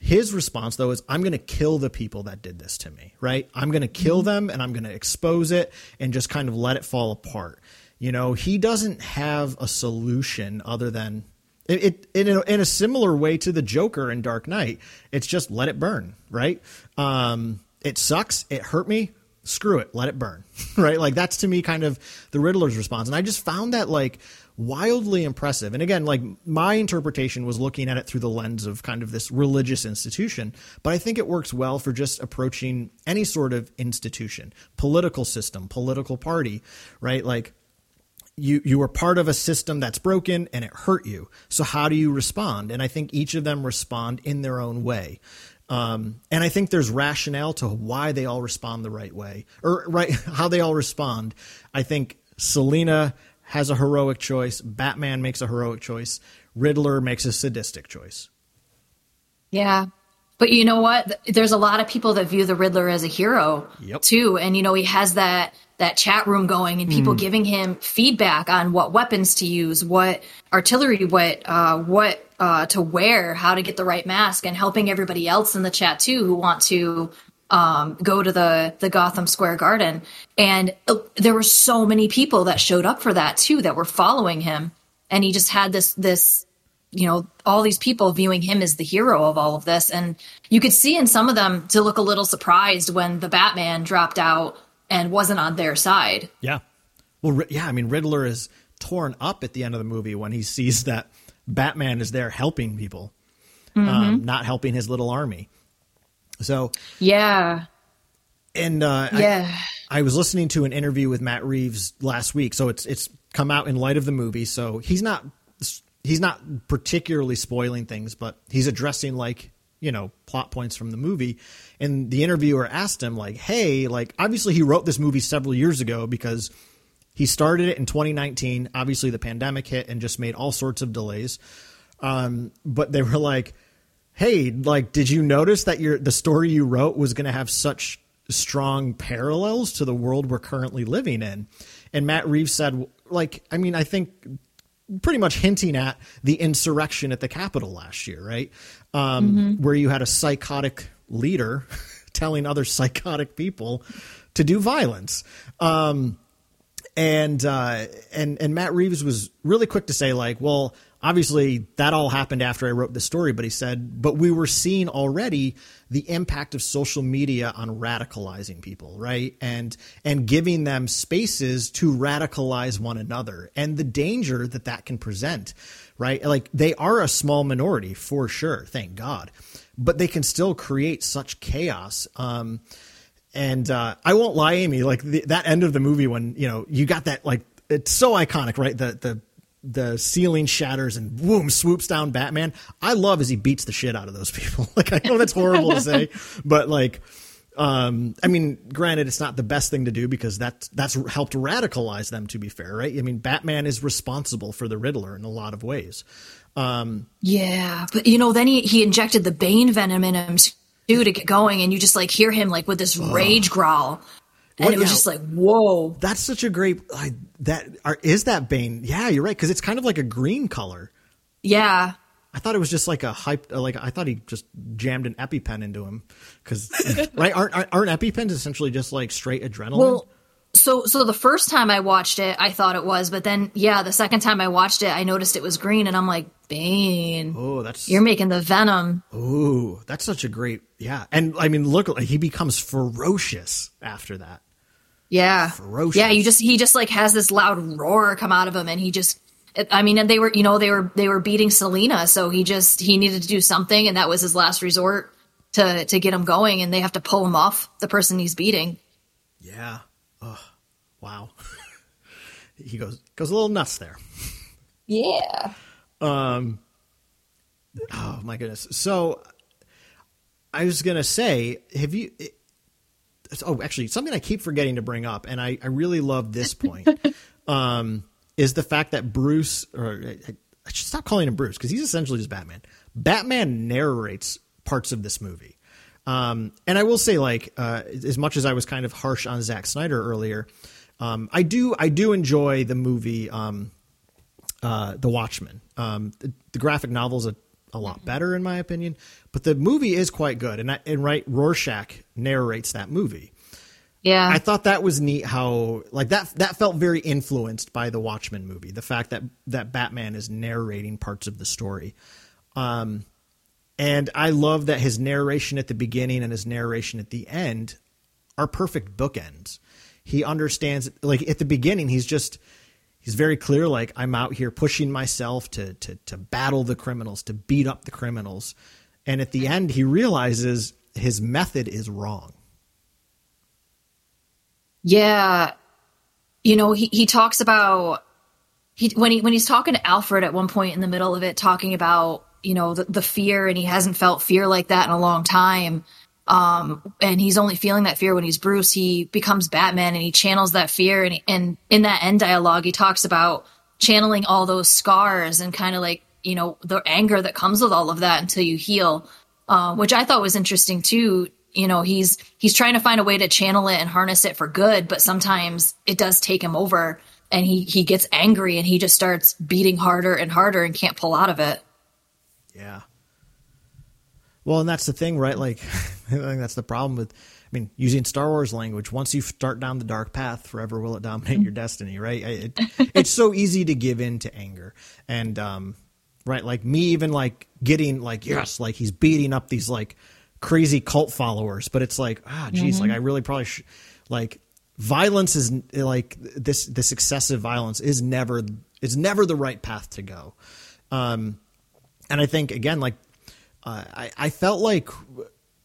His response though is, "I'm going to kill the people that did this to me. Right? I'm going to kill mm-hmm. them, and I'm going to expose it, and just kind of let it fall apart." You know, he doesn't have a solution other than it, it in, a, in a similar way to the Joker in Dark Knight. It's just let it burn, right? Um, it sucks. It hurt me. Screw it. Let it burn, right? Like that's to me kind of the Riddler's response, and I just found that like wildly impressive. And again, like my interpretation was looking at it through the lens of kind of this religious institution, but I think it works well for just approaching any sort of institution, political system, political party, right? Like you you were part of a system that's broken and it hurt you. So how do you respond? And I think each of them respond in their own way. Um, and I think there's rationale to why they all respond the right way or right how they all respond. I think Selina has a heroic choice. Batman makes a heroic choice. Riddler makes a sadistic choice. Yeah. But you know what? There's a lot of people that view the Riddler as a hero yep. too. And you know, he has that that chat room going and people mm. giving him feedback on what weapons to use, what artillery, what uh, what uh, to wear, how to get the right mask, and helping everybody else in the chat too who want to um, go to the the Gotham Square Garden. And uh, there were so many people that showed up for that too that were following him, and he just had this this you know all these people viewing him as the hero of all of this and you could see in some of them to look a little surprised when the batman dropped out and wasn't on their side. Yeah. Well, yeah, I mean, Riddler is torn up at the end of the movie when he sees that Batman is there helping people, mm-hmm. um, not helping his little army. So, yeah. And uh, yeah, I, I was listening to an interview with Matt Reeves last week, so it's it's come out in light of the movie. So he's not he's not particularly spoiling things, but he's addressing like you know plot points from the movie. And the interviewer asked him like hey like obviously he wrote this movie several years ago because he started it in 2019 obviously the pandemic hit and just made all sorts of delays. Um, but they were like hey like did you notice that your the story you wrote was going to have such strong parallels to the world we're currently living in and matt reeves said like i mean i think pretty much hinting at the insurrection at the Capitol last year, right? Um, mm-hmm. Where you had a psychotic leader telling other psychotic people to do violence. Um, and uh, and and Matt Reeves was really quick to say like, well, obviously that all happened after I wrote the story, but he said, but we were seeing already the impact of social media on radicalizing people, right? And and giving them spaces to radicalize one another and the danger that that can present, right? Like they are a small minority for sure, thank God, but they can still create such chaos. Um, and uh, I won't lie, Amy. Like the, that end of the movie when you know you got that like it's so iconic, right? The the the ceiling shatters and boom swoops down Batman. I love as he beats the shit out of those people. like I know that's horrible to say, but like um, I mean, granted, it's not the best thing to do because that that's helped radicalize them. To be fair, right? I mean, Batman is responsible for the Riddler in a lot of ways. Yeah, but you know, then he he injected the Bane venom in him too to get going, and you just like hear him like with this rage growl, and What- it was yeah. just like, whoa. That's such a great like that. Are, is that Bane? Yeah, you're right because it's kind of like a green color. Yeah, I thought it was just like a hype. Like I thought he just jammed an EpiPen into him because right aren't aren't aren't EpiPens essentially just like straight adrenaline? Well, so so the first time I watched it, I thought it was, but then yeah, the second time I watched it, I noticed it was green, and I'm like, Bane, oh, that's you're making the venom. Ooh, that's such a great yeah. And I mean, look, he becomes ferocious after that. Yeah, Ferocious. yeah. You just he just like has this loud roar come out of him, and he just. I mean, and they were, you know, they were they were beating Selina, so he just he needed to do something, and that was his last resort to to get him going, and they have to pull him off the person he's beating. Yeah. Oh, wow. he goes goes a little nuts there. Yeah. Um. Oh my goodness. So I was gonna say, have you? It, oh, actually, something I keep forgetting to bring up, and I, I really love this point, um, is the fact that Bruce, or I, I should stop calling him Bruce because he's essentially just Batman. Batman narrates parts of this movie. Um, and I will say, like, uh, as much as I was kind of harsh on Zack Snyder earlier, um, I do I do enjoy the movie um, uh, The Watchmen. Um, the, the graphic novel's a, a lot better in my opinion, but the movie is quite good. And I, and right, Rorschach narrates that movie. Yeah. I thought that was neat how like that that felt very influenced by the Watchmen movie. The fact that that Batman is narrating parts of the story. Um and I love that his narration at the beginning and his narration at the end are perfect bookends. He understands like at the beginning he's just he's very clear like I'm out here pushing myself to to to battle the criminals, to beat up the criminals. And at the end he realizes his method is wrong. Yeah. You know, he, he talks about he when he when he's talking to Alfred at one point in the middle of it, talking about, you know, the, the fear and he hasn't felt fear like that in a long time. Um, and he's only feeling that fear when he's Bruce. He becomes Batman and he channels that fear. And, and in that end dialogue, he talks about channeling all those scars and kind of like, you know, the anger that comes with all of that until you heal, uh, which I thought was interesting too. You know, he's, he's trying to find a way to channel it and harness it for good, but sometimes it does take him over and he, he gets angry and he just starts beating harder and harder and can't pull out of it. Yeah. Well, and that's the thing, right? Like, I think that's the problem with, I mean, using Star Wars language. Once you start down the dark path, forever will it dominate your destiny, right? It, it's so easy to give in to anger, and um, right, like me, even like getting like yes, like he's beating up these like crazy cult followers, but it's like ah, geez, like I really probably sh- like violence is like this this excessive violence is never is never the right path to go. Um, and I think again, like uh, I, I felt like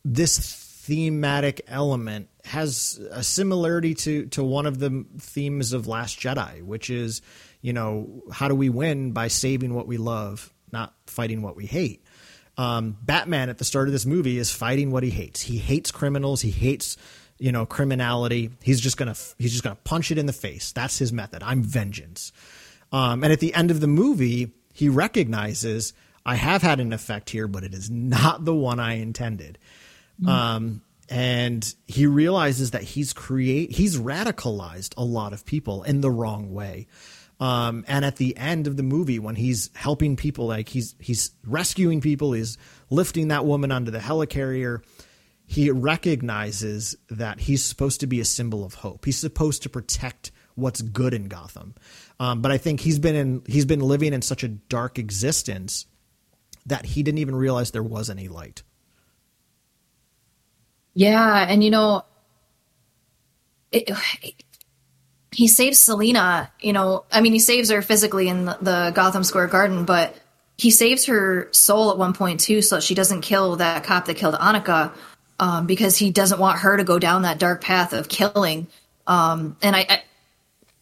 this thematic element has a similarity to to one of the themes of Last Jedi, which is you know how do we win by saving what we love, not fighting what we hate. Um, Batman at the start of this movie is fighting what he hates. He hates criminals. He hates you know criminality. He's just gonna he's just gonna punch it in the face. That's his method. I'm vengeance. Um, and at the end of the movie, he recognizes I have had an effect here, but it is not the one I intended. Um, and he realizes that he's create he's radicalized a lot of people in the wrong way. Um, and at the end of the movie, when he's helping people, like he's he's rescuing people, he's lifting that woman onto the helicarrier. He recognizes that he's supposed to be a symbol of hope. He's supposed to protect what's good in Gotham. Um, but I think he's been in he's been living in such a dark existence that he didn't even realize there was any light. Yeah, and you know, it, he saves Selina. You know, I mean, he saves her physically in the, the Gotham Square Garden, but he saves her soul at one point too, so she doesn't kill that cop that killed Annika, um, because he doesn't want her to go down that dark path of killing. Um, and I, I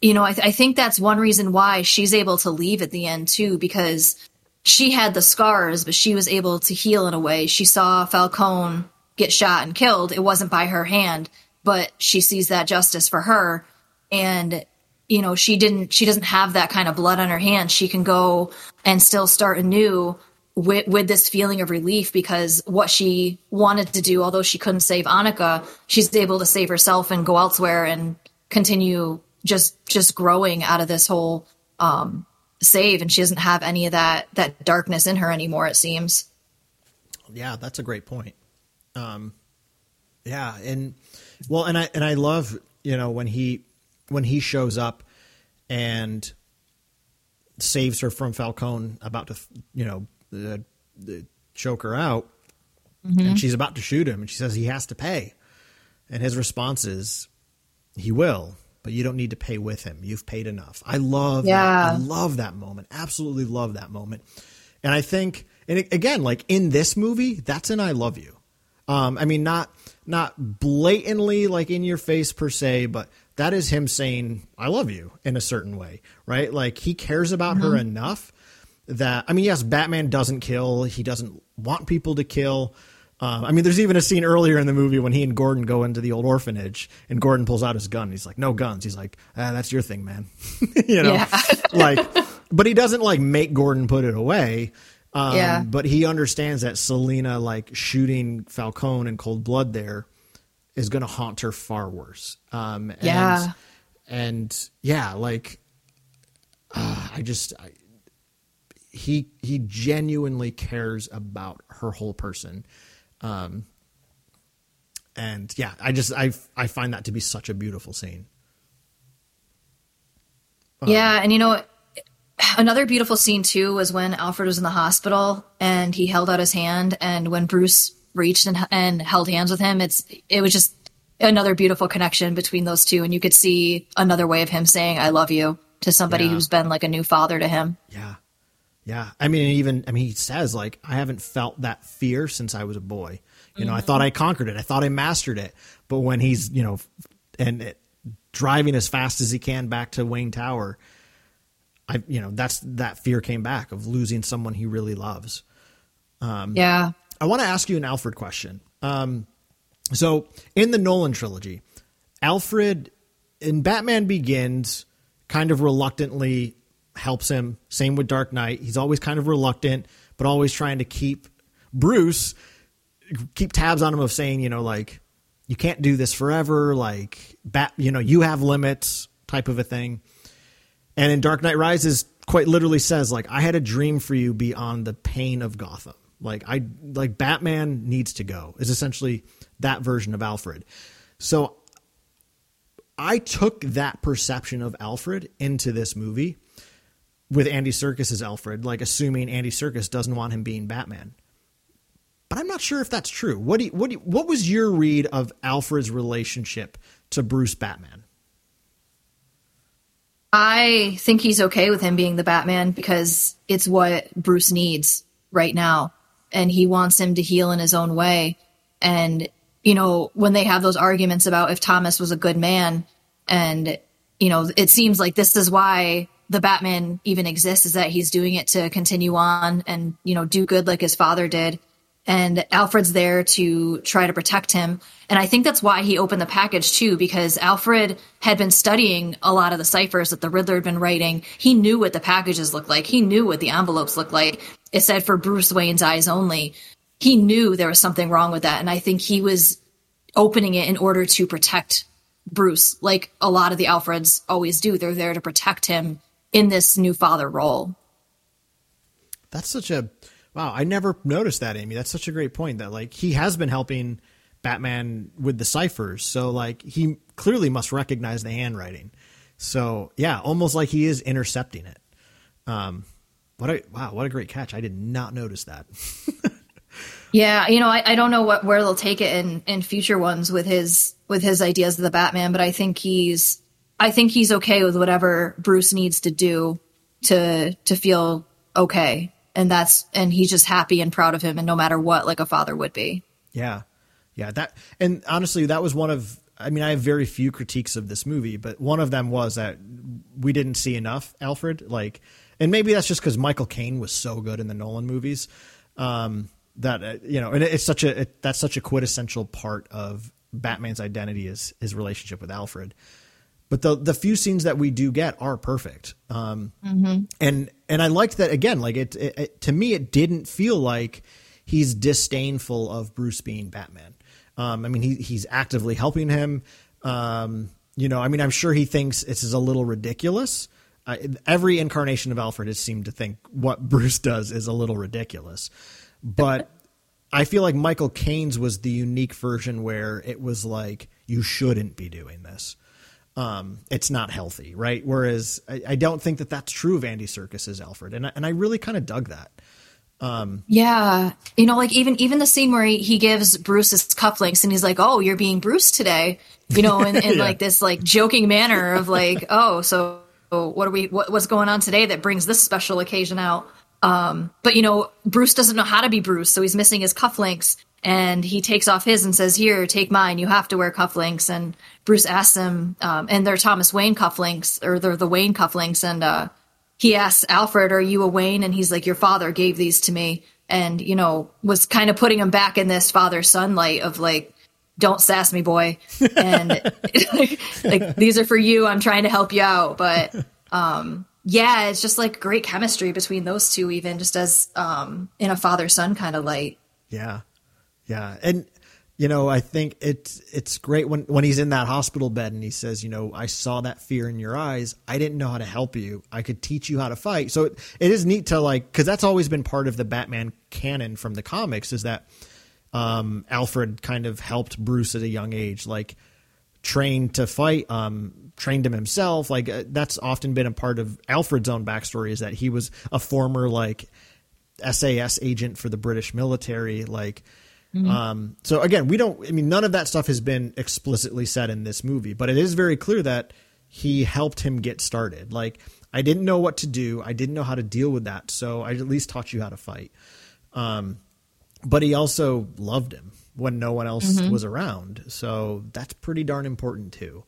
you know, I, I think that's one reason why she's able to leave at the end too, because she had the scars, but she was able to heal in a way. She saw Falcone get shot and killed. It wasn't by her hand, but she sees that justice for her. And you know, she didn't, she doesn't have that kind of blood on her hands. She can go and still start anew with, with this feeling of relief because what she wanted to do, although she couldn't save Annika, she's able to save herself and go elsewhere and continue just, just growing out of this whole, um, save. And she doesn't have any of that, that darkness in her anymore, it seems. Yeah, that's a great point. Um, yeah. And well, and I, and I love, you know, when he, when he shows up and saves her from Falcone about to, you know, uh, choke her out, mm-hmm. and she's about to shoot him, and she says he has to pay, and his response is, "He will." But you don't need to pay with him. You've paid enough. I love yeah. that. I love that moment. Absolutely love that moment. And I think, and again, like in this movie, that's an "I love you." Um, I mean, not not blatantly like in your face per se, but that is him saying "I love you" in a certain way, right? Like he cares about mm-hmm. her enough that I mean, yes, Batman doesn't kill. He doesn't want people to kill. Um, I mean, there's even a scene earlier in the movie when he and Gordon go into the old orphanage, and Gordon pulls out his gun. He's like, "No guns." He's like, ah, "That's your thing, man." you know, like, but he doesn't like make Gordon put it away. Um, yeah. But he understands that Selina like shooting Falcone in cold blood there is going to haunt her far worse. Um, and, yeah. And yeah, like uh, I just I, he he genuinely cares about her whole person. Um, and yeah, I just I I find that to be such a beautiful scene. Um, yeah, and you know another beautiful scene too was when Alfred was in the hospital and he held out his hand and when Bruce reached and, and held hands with him it's it was just another beautiful connection between those two and you could see another way of him saying i love you to somebody yeah. who's been like a new father to him yeah yeah. I mean even i mean he says like i haven't felt that fear since i was a boy. You know mm-hmm. i thought i conquered it. I thought i mastered it. But when he's you know and it, driving as fast as he can back to wayne tower i you know that's that fear came back of losing someone he really loves. Um yeah. I want to ask you an Alfred question. Um, so in the Nolan trilogy, Alfred in Batman Begins kind of reluctantly helps him. Same with Dark Knight. He's always kind of reluctant, but always trying to keep Bruce keep tabs on him of saying, you know, like you can't do this forever, like bat, you know, you have limits type of a thing. And in Dark Knight Rises quite literally says like I had a dream for you beyond the pain of Gotham. Like I like Batman needs to go is essentially that version of Alfred. So I took that perception of Alfred into this movie with Andy Serkis as Alfred, like assuming Andy Serkis doesn't want him being Batman. But I'm not sure if that's true. What do you, what do you, what was your read of Alfred's relationship to Bruce Batman? I think he's okay with him being the Batman because it's what Bruce needs right now and he wants him to heal in his own way. And, you know, when they have those arguments about if Thomas was a good man, and, you know, it seems like this is why the Batman even exists, is that he's doing it to continue on and, you know, do good like his father did. And Alfred's there to try to protect him. And I think that's why he opened the package too, because Alfred had been studying a lot of the ciphers that the Riddler had been writing. He knew what the packages looked like. He knew what the envelopes looked like it said for Bruce Wayne's eyes only. He knew there was something wrong with that. And I think he was opening it in order to protect Bruce, like a lot of the Alfreds always do. They're there to protect him in this new father role. That's such a wow. I never noticed that, Amy. That's such a great point that like he has been helping Batman with the ciphers. So like he clearly must recognize the handwriting. So yeah, almost like he is intercepting it. Um, what a wow! What a great catch! I did not notice that. yeah, you know, I, I don't know what where they'll take it in in future ones with his with his ideas of the Batman, but I think he's I think he's okay with whatever Bruce needs to do to to feel okay, and that's and he's just happy and proud of him, and no matter what, like a father would be. Yeah, yeah. That and honestly, that was one of I mean, I have very few critiques of this movie, but one of them was that we didn't see enough Alfred. Like, and maybe that's just because Michael Caine was so good in the Nolan movies um, that uh, you know, and it's such a it, that's such a quintessential part of Batman's identity is his relationship with Alfred. But the the few scenes that we do get are perfect. Um, and and I liked that again. Like it, it, it to me, it didn't feel like he's disdainful of Bruce being Batman. Um, I mean, he he's actively helping him. Um, you know, I mean, I'm sure he thinks this is a little ridiculous. Uh, every incarnation of Alfred has seemed to think what Bruce does is a little ridiculous, but I feel like Michael Caine's was the unique version where it was like you shouldn't be doing this. Um, it's not healthy, right? Whereas I, I don't think that that's true of Andy Serkis's Alfred, and I, and I really kind of dug that. Yeah, you know, like even even the scene where he, he gives Bruce his cufflinks and he's like, "Oh, you're being Bruce today," you know, in, in Yeah. like this like joking manner of like, "Oh, so what are we? What, what's going on today that brings this special occasion out?" Um, but you know, Bruce doesn't know how to be Bruce, so he's missing his cufflinks, and he takes off his and says, "Here, take mine. You have to wear cufflinks." And Bruce asks him, um, and they're Thomas Wayne cufflinks, or they're the Wayne cufflinks, and uh, he asks Alfred, "Are you a Wayne?" And he's like, "Your father gave these to me," and you know, was kind of putting him back in this father son light of like, "Don't sass me, boy," and like, these are for you. I'm trying to help you out, but um, yeah, it's just like great chemistry between those two, even just as um, in a father son kind of light. Yeah, yeah, and you know, I think it's it's great when when he's in that hospital bed and he says, you know, I saw that fear in your eyes. I didn't know how to help you. I could teach you how to fight. So it, it is neat to like because that's always been part of the Batman canon from the comics is that um, Alfred kind of helped Bruce at a young age, like trained to fight, um, trained him himself. Like uh, that's often been a part of Alfred's own backstory is that he was a former like SAS agent for the British military. Like, um, so again, we don't. I mean, none of that stuff has been explicitly said in this movie, but it is very clear that he helped him get started. Like, I didn't know what to do. I didn't know how to deal with that, so I at least taught you how to fight. Um, but he also loved him when no one else was around, so that's pretty darn important too.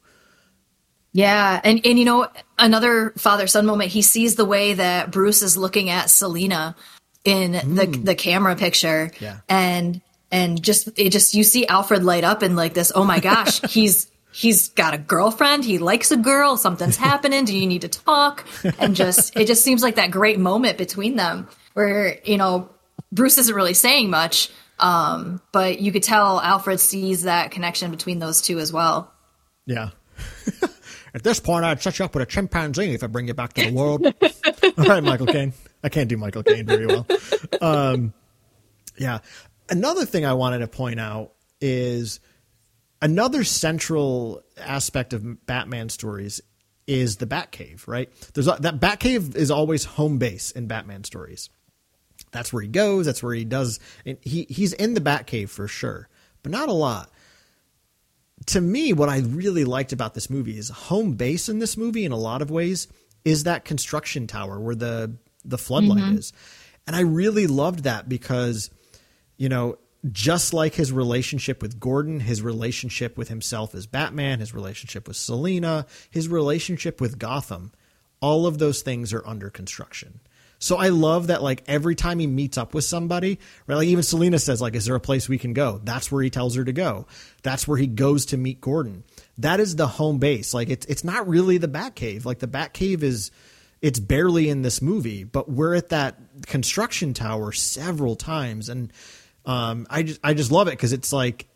Yeah, and and you know another father son moment. He sees the way that Bruce is looking at Selina in the the camera picture, Yeah. and and just it just you see Alfred light up and like this. Oh my gosh, he's he's got a girlfriend. He likes a girl. Something's happening. Do you need to talk? And just it just seems like that great moment between them where you know Bruce isn't really saying much, um, but you could tell Alfred sees that connection between those two as well. Yeah. At this point, I'd set you up with a chimpanzee if I bring you back to the world. All right, Michael Caine. I can't do Michael Caine very well. Um, yeah. Another thing I wanted to point out is another central aspect of Batman stories is the Batcave, right? There's a, that Batcave is always home base in Batman stories. That's where he goes. That's where he does. And he he's in the Batcave for sure, but not a lot to me, what I really liked about this movie is home base in this movie in a lot of ways is that construction tower where the the floodlight mm-hmm. is. And I really loved that because, you know, just like his relationship with Gordon, his relationship with himself as Batman, his relationship with Selina, his relationship with Gotham, all of those things are under construction. So I love that like every time he meets up with somebody, right? Like even Selina says, like, is there a place we can go? That's where he tells her to go. That's where he goes to meet Gordon. That is the home base. Like it's it's not really the Batcave. Like the Batcave is it's barely in this movie, but we're at that construction tower several times. And um I just I just love it because it's like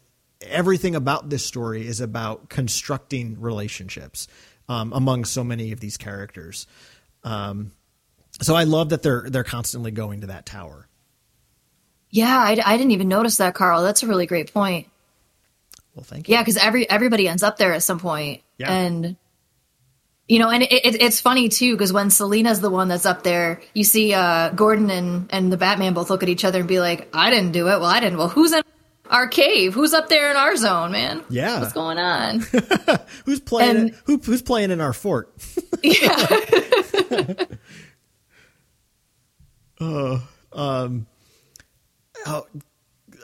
everything about this story is about constructing relationships um, among so many of these characters. Um, so I love that they're they're constantly going to that tower. Yeah, I, I didn't even notice that, Karl. That's a really great point. Well, thank you. Yeah, because every everybody ends up there at some point, Yeah. and you know, and it, it, it's funny too because when Selina's the one that's up there, you see uh, Gordon and and the Batman both look at each other and be like, "I didn't do it." Well, I didn't. Well, who's in our cave? Who's up there in our zone, man? Yeah. what's going on? Who's playing? And- who, who's playing in our fort? yeah, Oh,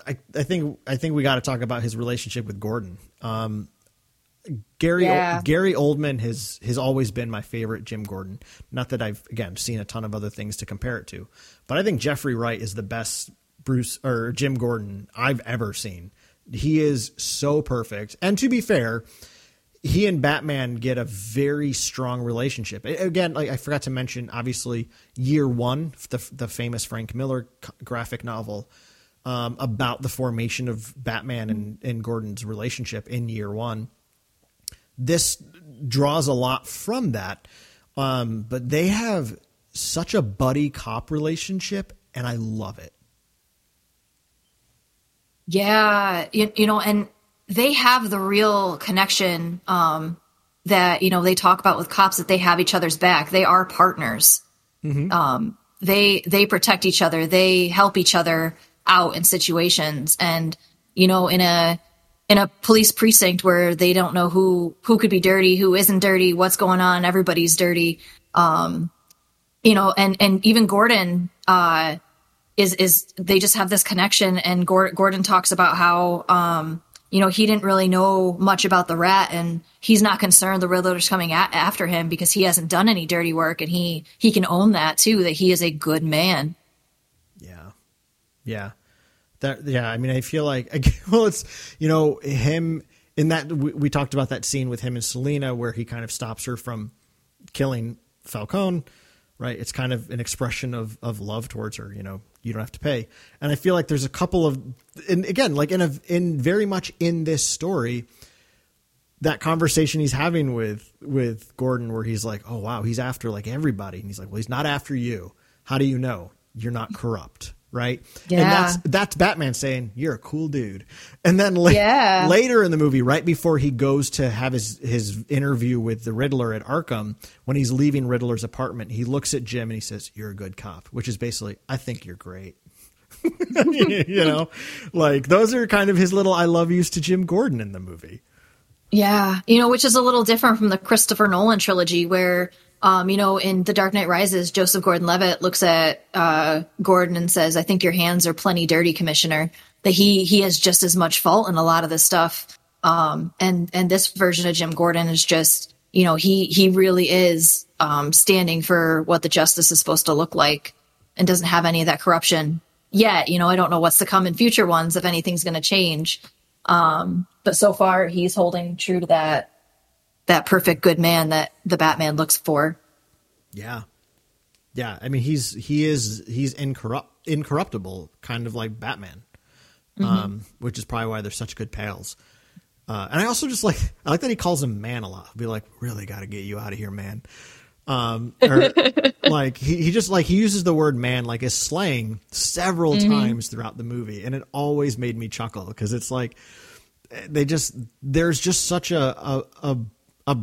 I, I think I think we got to talk about his relationship with Gordon. Um, Gary Yeah. Gary Oldman has has always been my favorite Jim Gordon. Not that I've again seen a ton of other things to compare it to, but I think Jeffrey Wright is the best Bruce or Jim Gordon I've ever seen. He is so perfect. And to be fair, he and Batman get a very strong relationship. Again, like I forgot to mention, obviously, Year One, the the famous Frank Miller graphic novel um, about the formation of Batman and, and Gordon's relationship in Year One. This draws a lot from that, um, but they have such a buddy cop relationship, and I love it. Yeah, you, you know, and they have the real connection um, that you know they talk about with cops that they have each other's back. They are partners. Mm-hmm. Um, they they protect each other. They help each other out in situations, and you know, in a in a police precinct where they don't know who who could be dirty, who isn't dirty, what's going on. Everybody's dirty. Um, you know, and and even Gordon uh, is is they just have this connection. And Gordon talks about how um, you know, he didn't really know much about the rat and he's not concerned the Riddler's coming at, after him because he hasn't done any dirty work and he, he can own that too, that he is a good man. Yeah. Yeah. That, yeah. I mean, I feel like, well, it's, you know, him in that, we, we talked about that scene with him and selina where he kind of stops her from killing Falcone right? It's kind of an expression of of love towards her. You know, you don't have to pay. And I feel like there's a couple of, and again, like in a in very much in this story, that conversation he's having with with Gordon, where he's like, "Oh wow, he's after like everybody," and he's like, "Well, he's not after you. How do you know you're not corrupt?" Right? Yeah. And that's that's Batman saying you're a cool dude. And then la- yeah. later in the movie, right before he goes to have his his interview with the Riddler at Arkham, when he's leaving Riddler's apartment, he looks at Jim and he says, "You're a good cop," which is basically, "I think you're great." you know, like those are kind of his little "I love yous" to Jim Gordon in the movie. Yeah, you know, which is a little different from the Christopher Nolan trilogy, where um, you know, in The Dark Knight Rises, Joseph Gordon-Levitt looks at uh, Gordon and says, "I think your hands are plenty dirty, Commissioner." That he he has just as much fault in a lot of this stuff. Um, and and this version of Jim Gordon is just, you know, he he really is um, standing for what the justice is supposed to look like, and doesn't have any of that corruption yet. You know, I don't know what's to come in future ones if anything's going to change. Um, but so far, he's holding true to that that perfect good man that the Batman looks for. Yeah. Yeah, I mean he's he is he's incorrupt incorruptible, kind of like Batman, mm-hmm. um, which is probably why they're such good pals. Uh, and I also just like I like that he calls him man a lot. I'll be like, really got to get you out of here, man. Um, or like he, he just like he uses the word man like as slang several mm-hmm. times throughout the movie, and it always made me chuckle because it's like they just there's just such a a, a a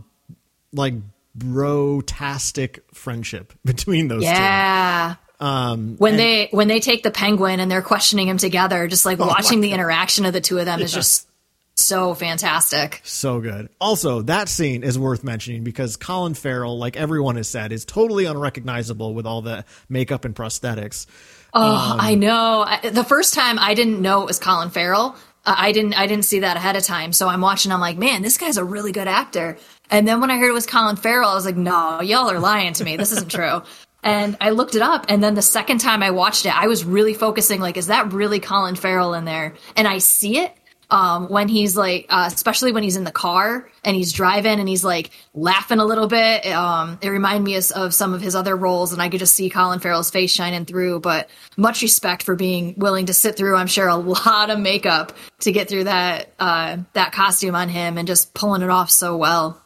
like bro-tastic friendship between those yeah. two. Um, when and, they when they take the penguin and they're questioning him together, just like oh watching the interaction of the two of them yeah. is just so fantastic. So good. Also, that scene is worth mentioning because Colin Farrell, like everyone has said, is totally unrecognizable with all the makeup and prosthetics. Oh, um, I know. the first time I didn't know it was Colin Farrell. I didn't I didn't see that ahead of time. So I'm watching. I'm like, man, this guy's a really good actor. And then when I heard it was Colin Farrell, I was like, no, y'all are lying to me. This isn't true. and I looked it up. And then the second time I watched it, I was really focusing, like, is that really Colin Farrell in there? And I see it um, when he's like, uh, especially when he's in the car and he's driving and he's like laughing a little bit. Um, it reminded me of, of, some of his other roles, and I could just see Colin Farrell's face shining through. But much respect for being willing to sit through, I'm sure, a lot of makeup to get through that uh, that costume on him and just pulling it off so well.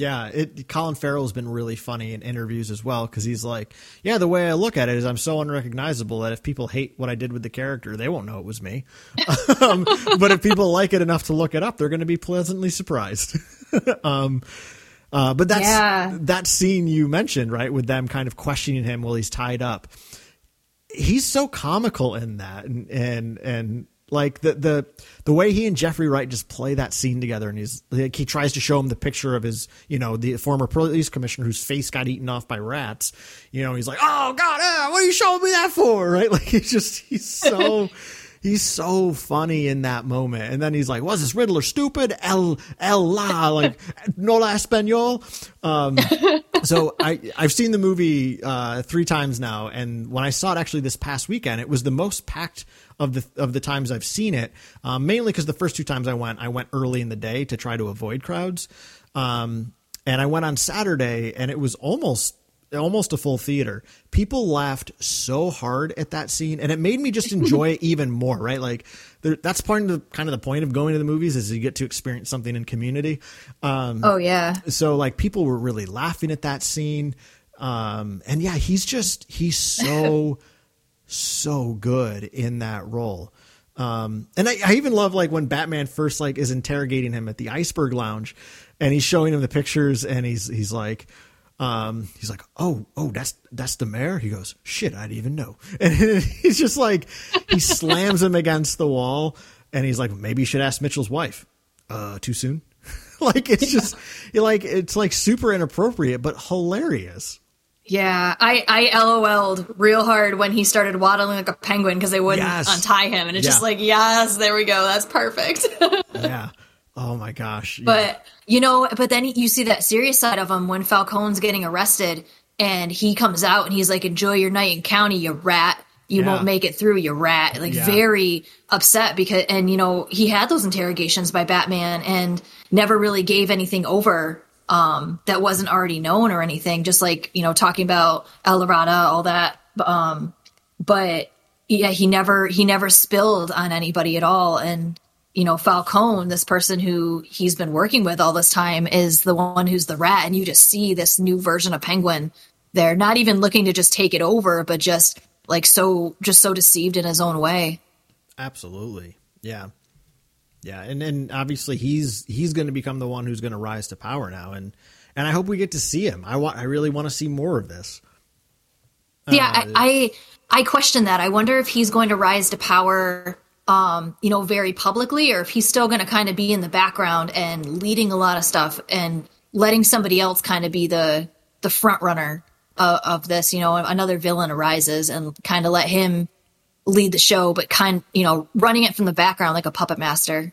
Yeah, it, Colin Farrell's been really funny in interviews as well because he's like, yeah, the way I look at it is I'm so unrecognizable that if people hate what I did with the character, they won't know it was me. um, but if people like it enough to look it up, they're going to be pleasantly surprised. um, uh, but that's yeah. that scene you mentioned, right, with them kind of questioning him while he's tied up. He's so comical in that, and and and like the the the way he and Jeffrey Wright just play that scene together, and he's like he tries to show him the picture of his, you know, the former police commissioner whose face got eaten off by rats. You know, he's like, "Oh God, uh, what are you showing me that for?" Right? Like he's just he's so. he's so funny in that moment. And then he's like, was this Riddler stupid? El, el la, like, no la español. Um, so I, I've seen the movie, uh, three times now. And when I saw it actually this past weekend, it was the most packed of the of the times I've seen it. Um, mainly because the first two times I went, I went early in the day to try to avoid crowds. Um, and I went on Saturday, and it was almost almost a full theater. People laughed so hard at that scene, and it made me just enjoy it even more. Right, like there, that's part of the kind of the point of going to the movies is you get to experience something in community. Um, oh yeah. So like people were really laughing at that scene, um, and yeah, he's just he's so so good in that role. Um, and I, I even love like when Batman first like is interrogating him at the Iceberg Lounge, and he's showing him the pictures, and he's he's like, um, he's like, oh oh that's that's the mayor. He goes, shit, I didn't even know, and he's just like he slams him against the wall, and he's like, maybe you should ask Mitchell's wife. Uh, too soon. like it's just like it's like super inappropriate but hilarious. Yeah, I I LOL'd real hard when he started waddling like a penguin because they wouldn't Yes. untie him, and it's Yeah. just like, yes, there we go, that's perfect. Yeah. Oh my gosh. Yeah. but you know, but then you see that serious side of him when Falcone's getting arrested, and he comes out and he's like, "Enjoy your night in county, you rat." You Yeah. won't make it through, you rat. Like very upset because, and you know, he had those interrogations by Batman and never really gave anything over um, that wasn't already known or anything. Just like you know, talking about El all that. Um, but yeah, he never he never spilled on anybody at all. And you know, Falcone, this person who he's been working with all this time, is the one who's the rat, and you just see this new version of Penguin. They're not even looking to just take it over, but just like so, just so deceived in his own way. Absolutely. Yeah. Yeah, and and obviously he's he's going to become the one who's going to rise to power now, and and I hope we get to see him. I want I really want to see more of this. yeah, Uh, I, I I question that. I wonder if he's going to rise to power, um, you know, very publicly, or if he's still going to kind of be in the background and leading a lot of stuff and letting somebody else kind of be the the front runner of, of this. You know, another villain arises and kind of let him lead the show, but kind, you know, running it from the background like a puppet master.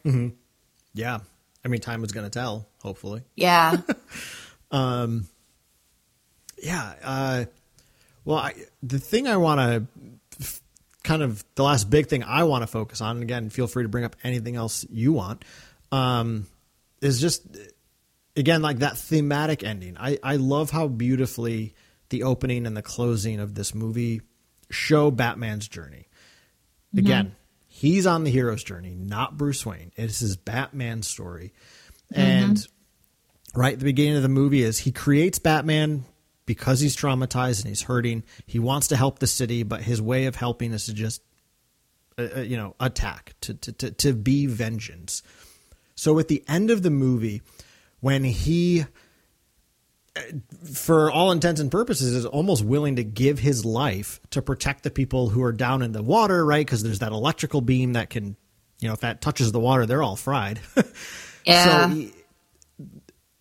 Yeah, I mean, time was going to tell. Hopefully, Yeah, um, yeah. Uh, well, I, the thing I want to kind of the last big thing I want to focus on, and again, feel free to bring up anything else you want, um, is just again like that thematic ending. I I love how beautifully the opening and the closing of this movie show Batman's journey. Again, he's on the hero's journey, not Bruce Wayne. It's his Batman story. And right at the beginning of the movie is he creates Batman because he's traumatized and he's hurting. He wants to help the city, but his way of helping is to just uh, uh, you know, attack, to, to to to be vengeance. So at the end of the movie when he for all intents and purposes is almost willing to give his life to protect the people who are down in the water right? Because there's that electrical beam that can you know if that touches the water they're all fried. Yeah, so he-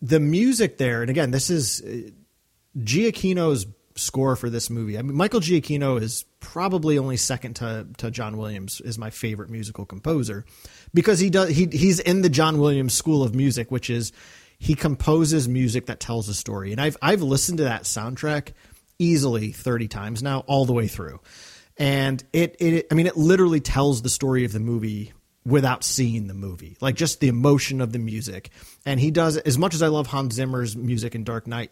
the music there and again this is uh, Giacchino's score for this movie. I mean Michael Giacchino is probably only second to to John Williams is my favorite musical composer because he does he he's in the John Williams school of music which is he composes music that tells a story. And I've I've listened to that soundtrack easily 30 times now all the way through. And it it I mean it literally tells the story of the movie without seeing the movie like just the emotion of the music. And he does as much as I love Hans Zimmer's music in Dark Knight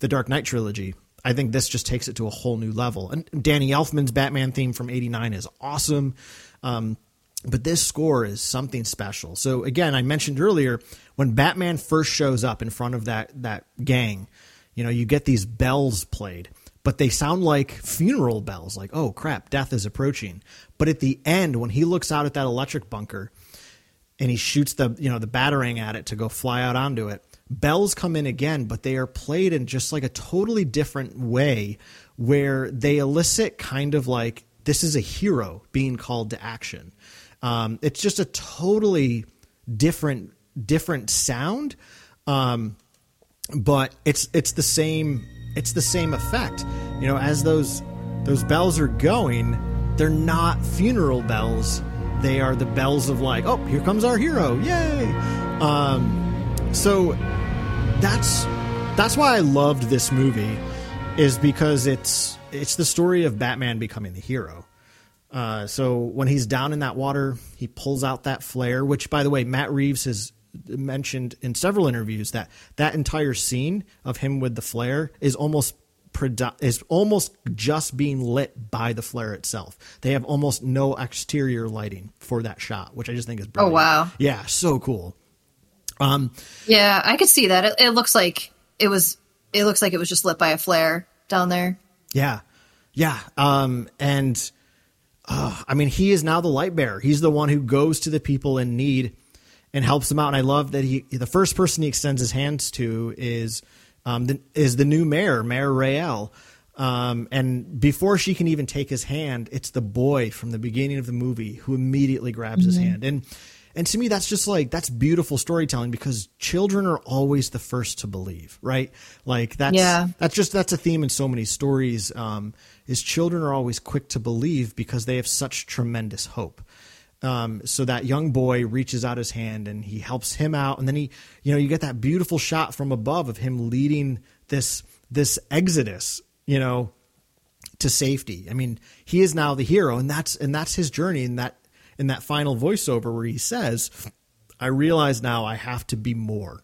the Dark Knight trilogy I think this just takes it to a whole new level. And Danny Elfman's Batman theme from 89 is awesome. Um, but this score is something special. So again, I mentioned earlier when Batman first shows up in front of that that gang, you know, you get these bells played, but they sound like funeral bells, like oh crap, death is approaching. But at the end, when he looks out at that electric bunker and he shoots the you know the battering at it to go fly out onto it, bells come in again, but they are played in just like a totally different way, where they elicit kind of like this is a hero being called to action. Um, it's just a totally different different sound, um, but it's it's the same it's the same effect. You know, as those those bells are going, they're not funeral bells. They are the bells of like, oh, here comes our hero, yay! Um, so that's that's why I loved this movie, is because it's it's the story of Batman becoming the hero. Uh, so when he's down in that water, he pulls out that flare, which, by the way, Matt Reeves has mentioned in several interviews that that entire scene of him with the flare is almost is almost just being lit by the flare itself. They have almost no exterior lighting for that shot, which I just think is brilliant. Oh, wow. Yeah, so cool. Um, Yeah, I could see that. It, it looks like it was. It looks like it was just lit by a flare down there. Yeah, yeah. Um, and uh, I mean, he is now the light bearer. He's the one who goes to the people in need and helps them out. And I love that he the first person he extends his hands to is um, the, is the new mayor, Mayor Reál. Um, and before she can even take his hand, it's the boy from the beginning of the movie who immediately grabs his hand. And and to me, that's just like that's beautiful storytelling because children are always the first to believe, right? Like that's Yeah. that's just that's a theme in so many stories. Um, is children are always quick to believe because they have such tremendous hope. Um, so that young boy reaches out his hand and he helps him out, and then he, you know, you get that beautiful shot from above of him leading this this exodus, you know, to safety. I mean, he is now the hero, and that's and that's his journey. In that in that final voiceover where he says, "I realize now I have to be more,"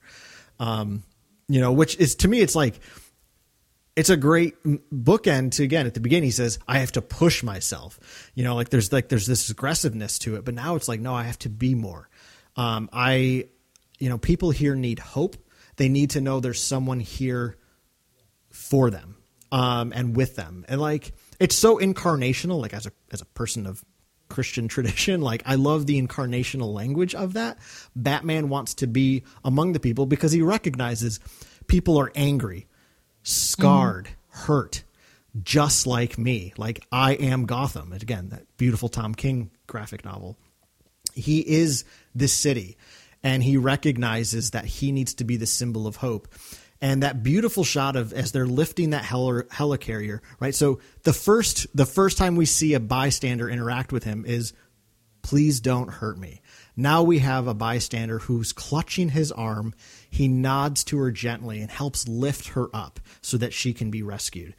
um, you know, which is to me, it's like it's a great bookend to again at the beginning he says i have to push myself. You know like there's like there's this aggressiveness to it but now it's like no i have to be more. Um i you know people here need hope. They need to know there's someone here for them um and with them. And like it's so incarnational like as a as a person of christian tradition like i love the incarnational language of that. Batman wants to be among the people because he recognizes people are angry scarred, hurt, just like me. Like I am Gotham. And again, that beautiful Tom King graphic novel. He is this city, and he recognizes that he needs to be the symbol of hope. And that beautiful shot of as they're lifting that heli- helicarrier, right? So the first the first time we see a bystander interact with him is please don't hurt me. Now we have a bystander who's clutching his arm. He nods to her gently and helps lift her up so that she can be rescued.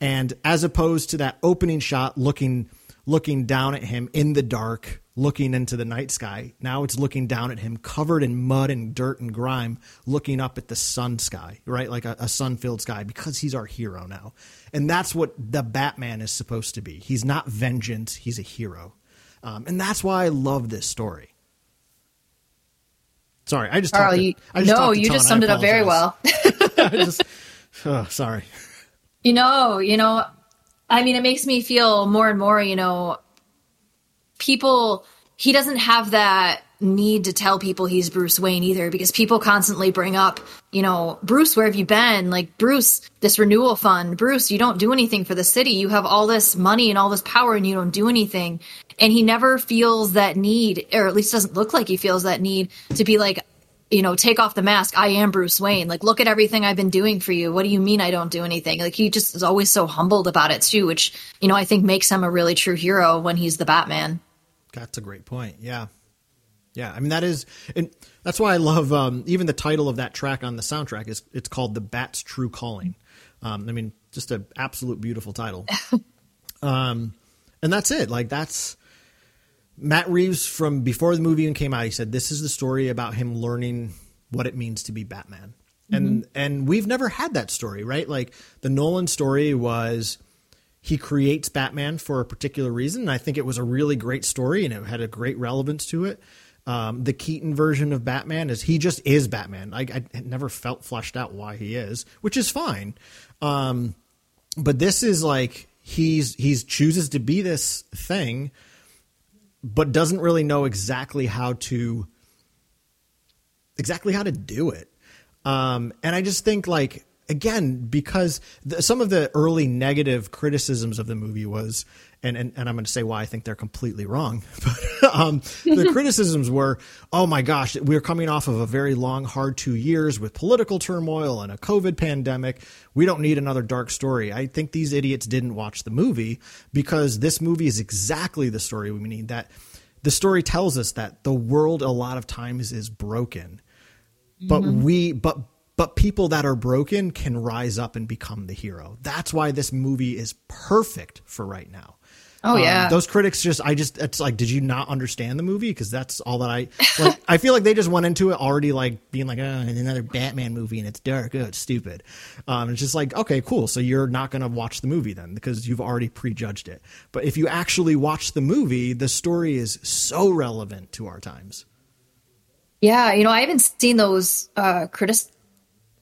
And as opposed to that opening shot looking looking down at him in the dark, looking into the night sky, now it's looking down at him covered in mud and dirt and grime, looking up at the sun sky, right? Like a, a sun-filled sky because he's our hero now. And that's what the Batman is supposed to be. He's not vengeance, he's a hero. Um, and that's why I love this story. Sorry, I just Karl, to- you, I just no, you just summed it up very well. I just, oh, sorry. You know, you know, I mean, it makes me feel more and more, you know, people, he doesn't have that need to tell people he's Bruce Wayne either because people constantly bring up, you know, Bruce, where have you been? Like, Bruce, this renewal fund, Bruce, you don't do anything for the city. You have all this money and all this power and you don't do anything. And he never feels that need, or at least doesn't look like he feels that need to be like, you know, take off the mask. I am Bruce Wayne. Like, look at everything I've been doing for you. What do you mean I don't do anything? Like, he just is always so humbled about it too, which, you know, I think makes him a really true hero when he's the Batman. That's a great point. Yeah. Yeah. I mean, that is, and that's why I love, um, even the title of that track on the soundtrack is, it's called The Bat's True Calling. Um, I mean, just an absolute beautiful title. um, and that's it. Like, that's Matt Reeves from before the movie even came out. He said, this is the story about him learning what it means to be Batman. And, and we've never had that story, right? Like, the Nolan story was, he creates Batman for a particular reason. And I think it was a really great story and it had a great relevance to it. Um, the Keaton version of Batman is he just is Batman. I, I never felt fleshed out why he is, which is fine. Um, but this is like he's he's chooses to be this thing, but doesn't really know exactly how to exactly how to do it. Um, and I just think like again because the, some of the early negative criticisms of the movie was and, and, and I'm going to say why I think they're completely wrong. But um, the criticisms were, oh my gosh, we're coming off of a very long, hard two years with political turmoil and a COVID pandemic. We don't need another dark story. I think these idiots didn't watch the movie because this movie is exactly the story we need. That the story tells us that the world a lot of times is broken, but we, but but people that are broken can rise up and become the hero. That's why this movie is perfect for right now. Oh Um, yeah. those critics just I just it's like did you not understand the movie because that's all that I like I feel like they just went into it already like being like oh another Batman movie and it's dark oh it's stupid um it's just like okay cool so you're not going to watch the movie then because you've already prejudged it but if you actually watch the movie the story is so relevant to our times Yeah, you know, I haven't seen those uh critics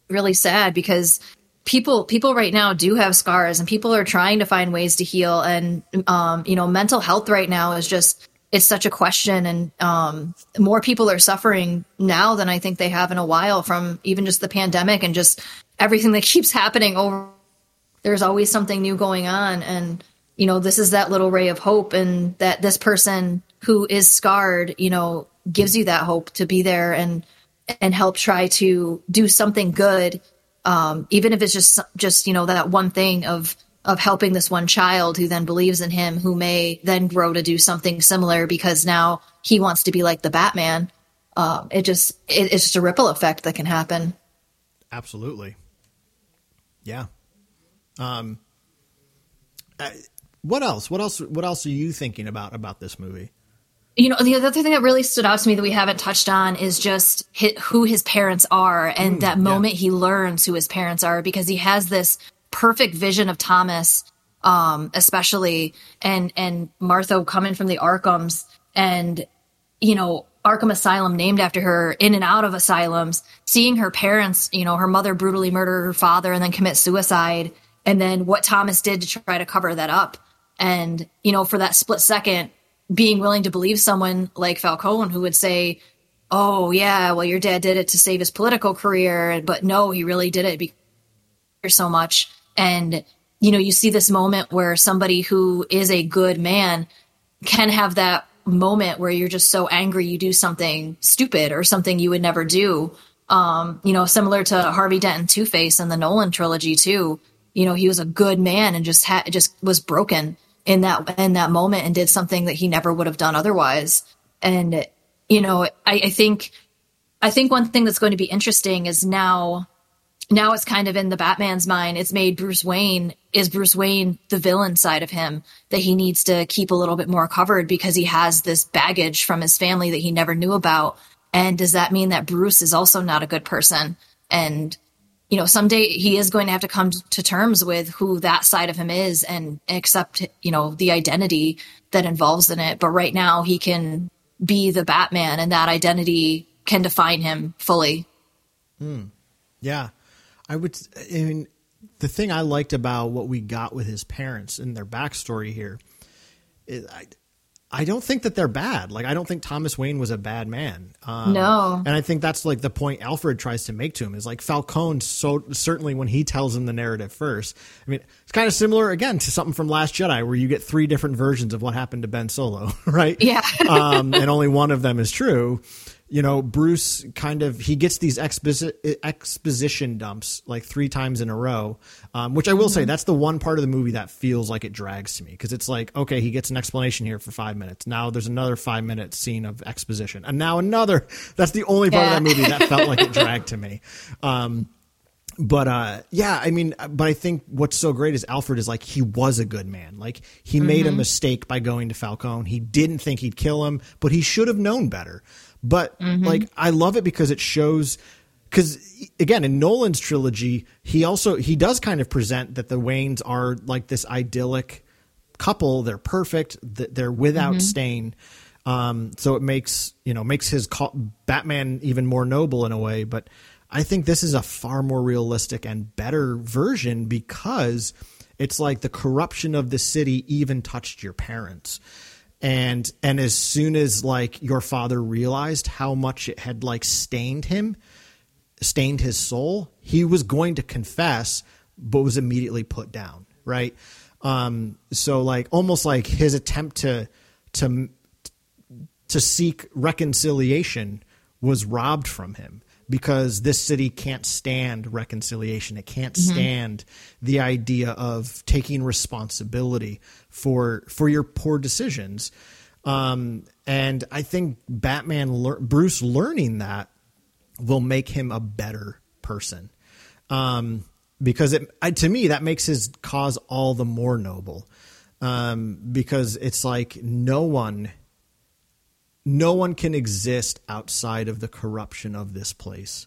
really sad because people people right now do have scars and people are trying to find ways to heal. And um you know, mental health right now is just it's such a question. And um more people are suffering now than I think they have in a while from even just the pandemic and just everything that keeps happening over. There's always something new going on. And you know this is that little ray of hope and that this person who is scarred you know gives you that hope to be there and and help try to do something good um even if it's just just you know that one thing of of helping this one child who then believes in him who may then grow to do something similar because now he wants to be like the batman um it just it, it's just a ripple effect that can happen Absolutely. Yeah. Um uh, what else? What else what else are you thinking about about this movie? You know the other thing that really stood out to me that we haven't touched on is just hi who his parents are and that moment he learns who his parents are because he has this perfect vision of thomas um especially and and martha coming from the arkhams and you know arkham asylum named after her in and out of asylums seeing her parents you know her mother brutally murder her father and then commit suicide and then what thomas did to try to cover that up. And you know for that split second being willing to believe someone like Falcone who would say, "Oh yeah, well your dad did it to save his political career, but no, he really did it because so much." And you know, you see this moment where somebody who is a good man can have that moment where you're just so angry you do something stupid or something you would never do. Um, you know, similar to Harvey Dent Two Face in the Nolan trilogy too. You know, he was a good man and just had just was broken in that in that moment and did something that he never would have done otherwise. And you know, I, I think I think one thing that's going to be interesting is now now it's kind of in the Batman's mind. It's made Bruce Wayne is Bruce Wayne the villain side of him that he needs to keep a little bit more covered because he has this baggage from his family that he never knew about. And does that mean that Bruce is also not a good person? And you know, someday he is going to have to come to terms with who that side of him is and accept, you know, the identity that involves in it. But right now he can be the Batman and that identity can define him fully. Hmm. Yeah. I would I mean the thing I liked about what we got with his parents and their backstory here is I I don't think that they're bad. Like I don't think Thomas Wayne was a bad man. Um, No. and I think that's like the point Alfred tries to make to him is like Falcone. So certainly when he tells him the narrative first, I mean it's kind of similar again to something from Last Jedi where you get three different versions of what happened to Ben Solo, right? Yeah. um, and only one of them is true. You know, Bruce kind of he gets these exposi- exposition dumps like three times in a row, um, which I will say that's the one part of the movie that feels like it drags to me because it's like okay, he gets an explanation here for five minutes. Now there's another five minute scene of exposition, and now another. That's the only part Yeah. of that movie that felt like it dragged to me. Um, but uh yeah i mean but i think what's so great is alfred is like he was a good man like he made a mistake by going to falcone he didn't think he'd kill him but he should have known better but like i love it because it shows because again in nolan's trilogy he also he does kind of present that the waynes are like this idyllic couple. They're perfect. They're without stain. Um, so it makes you know makes his batman even more noble in a way. But i think this is a far more realistic and better version because it's like the corruption of the city even touched your parents and and as soon as like your father realized how much it had like stained him stained his soul, he was going to confess, but was immediately put down. Right. Um, so like almost like his attempt to to to seek reconciliation was robbed from him because this city can't stand reconciliation. It can't stand the idea of taking responsibility for for your poor decisions. Um, and I think Batman, lear- Bruce learning that will make him a better person. Um, because it, I, to me, that makes his cause all the more noble. um, because it's like no one, no one can exist outside of the corruption of this place.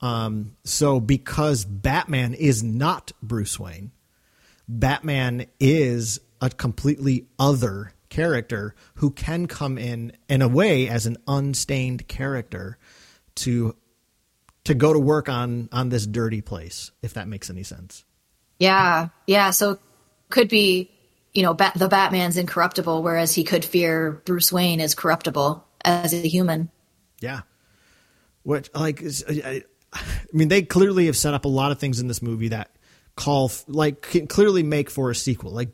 Um, so because Batman is not Bruce Wayne, Batman is a completely other character who can come in in a way as an unstained character to to go to work on on this dirty place if that makes any sense Yeah, yeah. So could be, you know, the Batman's incorruptible, whereas he could fear Bruce Wayne is corruptible as a human. yeah which like I, I mean they clearly have set up a lot of things in this movie that call like can clearly make for a sequel like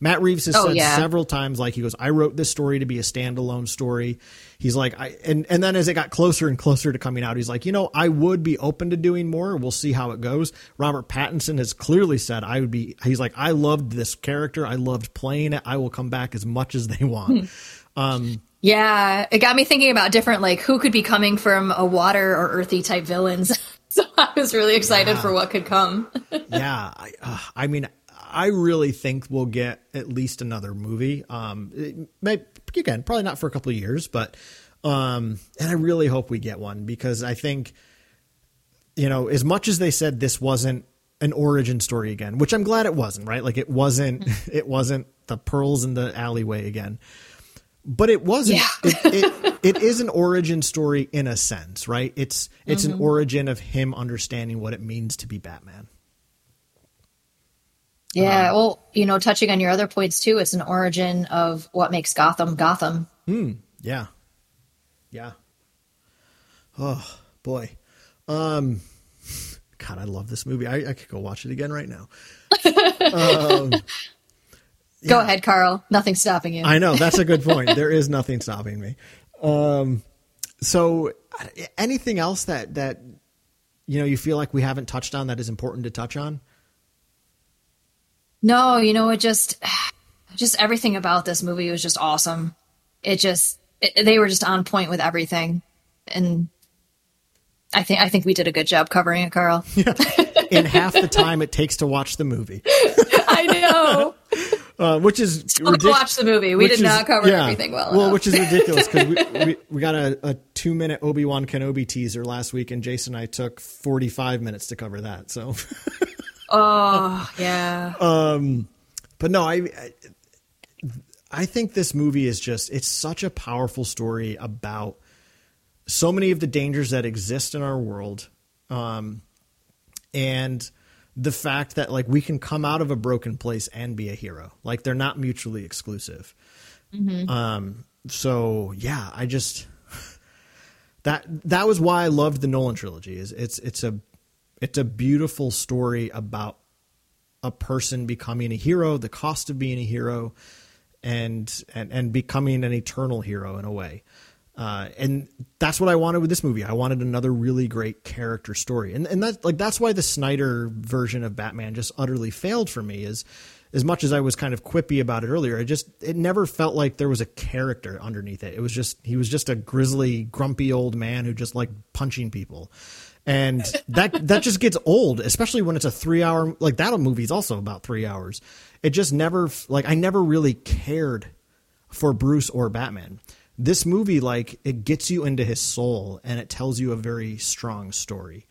Matt Reeves has Oh, said yeah. several times, like he goes, "I wrote this story to be a standalone story." He's like, "I," and and then as it got closer and closer to coming out, he's like, "You know, I would be open to doing more. We'll see how it goes." Robert Pattinson has clearly said, "I would be." He's like, "I loved this character. I loved playing it. I will come back as much as they want." Yeah, it got me thinking about different, like who could be coming from a water or earthy type villains. so I was really excited for what could come. yeah, I, uh, I mean, I really think we'll get at least another movie. Um, it may, again, probably not for a couple of years, but um, and I really hope we get one because I think, you know, as much as they said this wasn't an origin story again, which I'm glad it wasn't, right? Like it wasn't, it wasn't the pearls in the alleyway again. But it wasn't. Yeah. it, it, it is an origin story in a sense, right? It's it's an origin of him understanding what it means to be Batman. Yeah, well, you know, touching on your other points too, it's an origin of what makes Gotham Gotham. Yeah. Yeah. Oh boy. Um God, I love this movie. I, I could go watch it again right now. Go ahead, Karl. Nothing's stopping you. I know that's a good point. There is nothing stopping me. Um so anything else that that you know you feel like we haven't touched on that is important to touch on? No, you know, it just, just everything about this movie was just awesome. It just, it, they were just on point with everything, and I think I think we did a good job covering it, Karl. In half the time it takes to watch the movie. I know. Uh, which is ridic- watch the movie. We did is- not cover yeah. everything well. Well, enough. which is ridiculous because we, we we got a, a two minute Obi Wan Kenobi teaser last week, and Jason and I took forty five minutes to cover that. So, oh yeah, Um, but no, I, I I think this movie is just it's such a powerful story about so many of the dangers that exist in our world, um, and the fact that like we can come out of a broken place and be a hero. Like they're not mutually exclusive. Um, so yeah, I just that that was why I loved the Nolan trilogy. Is it's it's a it's a beautiful story about a person becoming a hero, the cost of being a hero, and and and becoming an eternal hero in a way. Uh, and that's what I wanted with this movie. I wanted another really great character story, and and that like that's why the Snyder version of Batman just utterly failed for me. Is as much as I was kind of quippy about it earlier, it just it never felt like there was a character underneath it. It was just he was just a grizzly, grumpy old man who just liked punching people, and that that just gets old, especially when it's a three hour like that movie is also about three hours. It just never like I never really cared for Bruce or Batman. This movie, like, it gets you into his soul and it tells you a very strong story.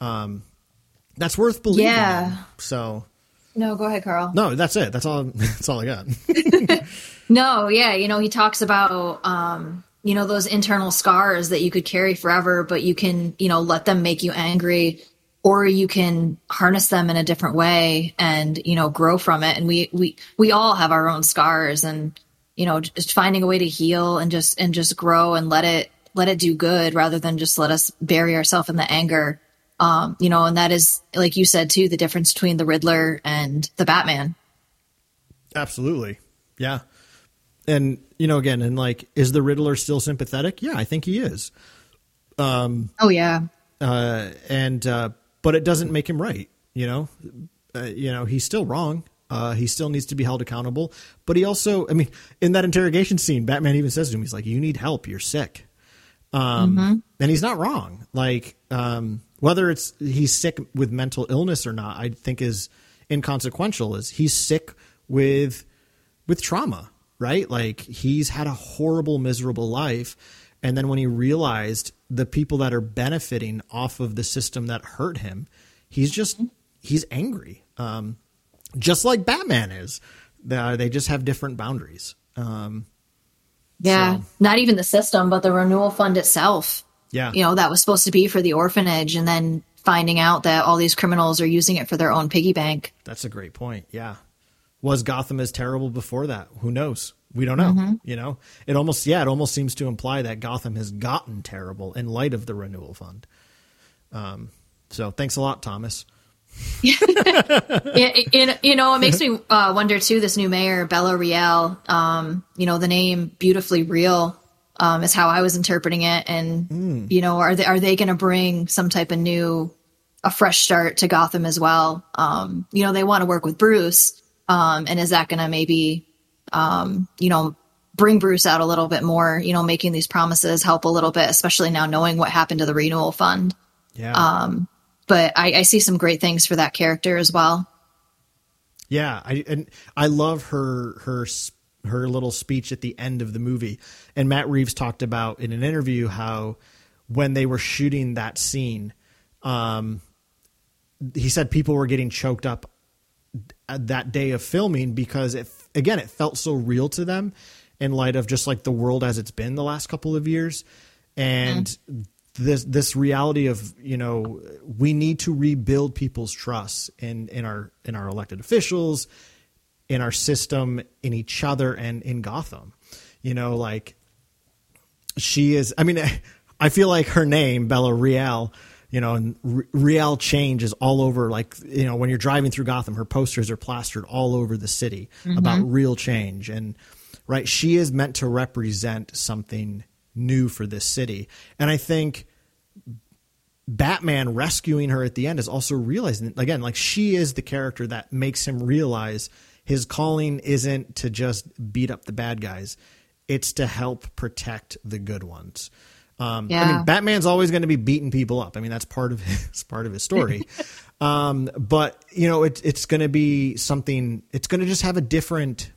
Um, that's worth believing. Yeah. So no, go ahead, Karl. no, that's it. That's all. That's all I got. No, yeah, you know, he talks about um, you know, those internal scars that you could carry forever, but you can, you know, let them make you angry or you can harness them in a different way and, you know, grow from it. And we we we all have our own scars and, you know, just finding a way to heal and just and just grow and let it let it do good rather than just let us bury ourselves in the anger. Um, you know, and that is like you said too, the difference between the Riddler and the Batman. Absolutely. Yeah. And, you know, again, and like, is the Riddler still sympathetic? Yeah, I think he is. Oh yeah. uh, and uh, but it doesn't make him right. You know, uh, you know he's still wrong. Uh, he still needs to be held accountable. But he also, I mean, in that interrogation scene, Batman even says to him, "He's like, you need help. You're sick." Um, and he's not wrong. Like, um, whether it's he's sick with mental illness or not, I think is inconsequential. Is he's sick with with trauma, right? Like he's had a horrible, miserable life. And then when he realized the people that are benefiting off of the system that hurt him, he's just, he's angry. Um, just like Batman is. Uh, they just have different boundaries. Um, yeah. So- Not even the system, but the renewal fund itself. yeah. You know, that was supposed to be for the orphanage and then finding out that all these criminals are using it for their own piggy bank. That's a great point. Yeah. Was Gotham as terrible before that? Who knows? We don't know. You know, it almost, yeah, it almost seems to imply that Gotham has gotten terrible in light of the renewal fund. Um, so thanks a lot, Thomas. It, it- you know, it makes me uh, wonder too. This new mayor, Bella Reál, um, you know, the name "beautifully real" um, is how I was interpreting it, and you know, are they are they going to bring some type of new, a fresh start to Gotham as well? Um, you know, they want to work with Bruce, um, and is that going to maybe, um, you know, bring Bruce out a little bit more? You know, making these promises help a little bit, especially now knowing what happened to the renewal fund. Yeah. But I, I see some great things for that character as well. Yeah, I and I love her her her little speech at the end of the movie. And Matt Reeves talked about in an interview how when they were shooting that scene, um, he said people were getting choked up Uh, that day of filming because it again it felt so real to them in light of just like the world as it's been the last couple of years. And mm-hmm. this this reality of you know we need to rebuild people's trust in in our in our elected officials in our system in each other and in Gotham. You know like she is i mean i feel like her name Bella Reál you know and R- real change is all over like you know when you're driving through gotham her posters are plastered all over the city mm-hmm. about real change. And right she is meant to represent something new for this city. And i think Batman rescuing her at the end is also realizing again, like she is the character that makes him realize his calling isn't to just beat up the bad guys; it's to help protect the good ones. Um, I mean, Batman's always going to be beating people up. I mean, that's part of his part of his story. um, but you know, it's it's going to be something. It's going to just have a different.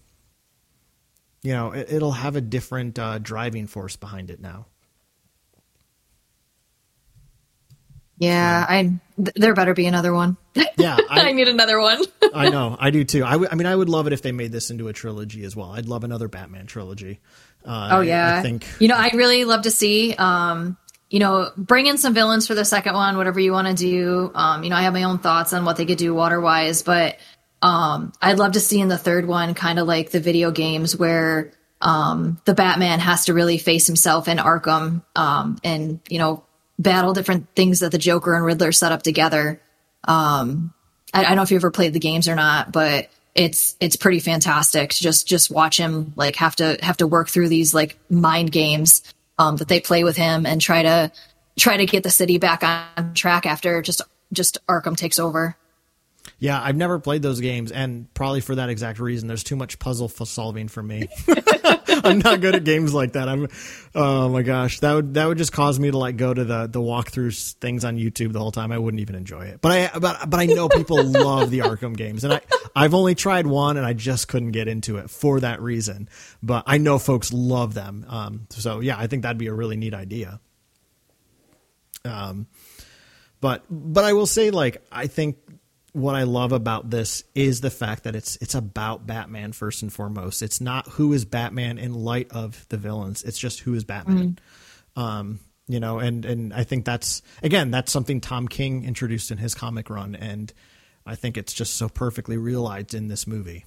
You know, it, it'll have a different uh, driving force behind it now. Yeah, I th- there better be another one. Yeah, I, need another one. I know, I do too. I, w- I mean, I would love it if they made this into a trilogy as well. I'd love another Batman trilogy. Uh, oh yeah, I, think you know I'd really love to see. Um, you know, bring in some villains for the second one, whatever you want to do. Um, you know, I have my own thoughts on what they could do water wise, but um, I'd love to see in the third one, kind of like the video games where um, the Batman has to really face himself in Arkham um, and you know battle different things that the Joker and Riddler set up together. Um, I, I don't know if you ever played the games or not, but it's it's pretty fantastic to just just watch him like have to have to work through these like mind games um, that they play with him and try to try to get the city back on track after just just Arkham takes over. Yeah, I've never played those games, and probably for that exact reason. There's too much puzzle f- solving for me. I'm not good at games like that. I'm, oh my gosh, that would that would just cause me to like go to the the walkthroughs things on YouTube the whole time. I wouldn't even enjoy it. But I but but I know people love the Arkham games, and I I've only tried one, and I just couldn't get into it for that reason. But I know folks love them. Um, so yeah, I think that'd be a really neat idea. Um, but but I will say, like, I think what I love about this is the fact that it's it's about Batman first and foremost. It's not who is Batman in light of the villains. It's just who is Batman. Um, you know, and and I think that's again that's something Tom King introduced in his comic run, and I think it's just so perfectly realized in this movie.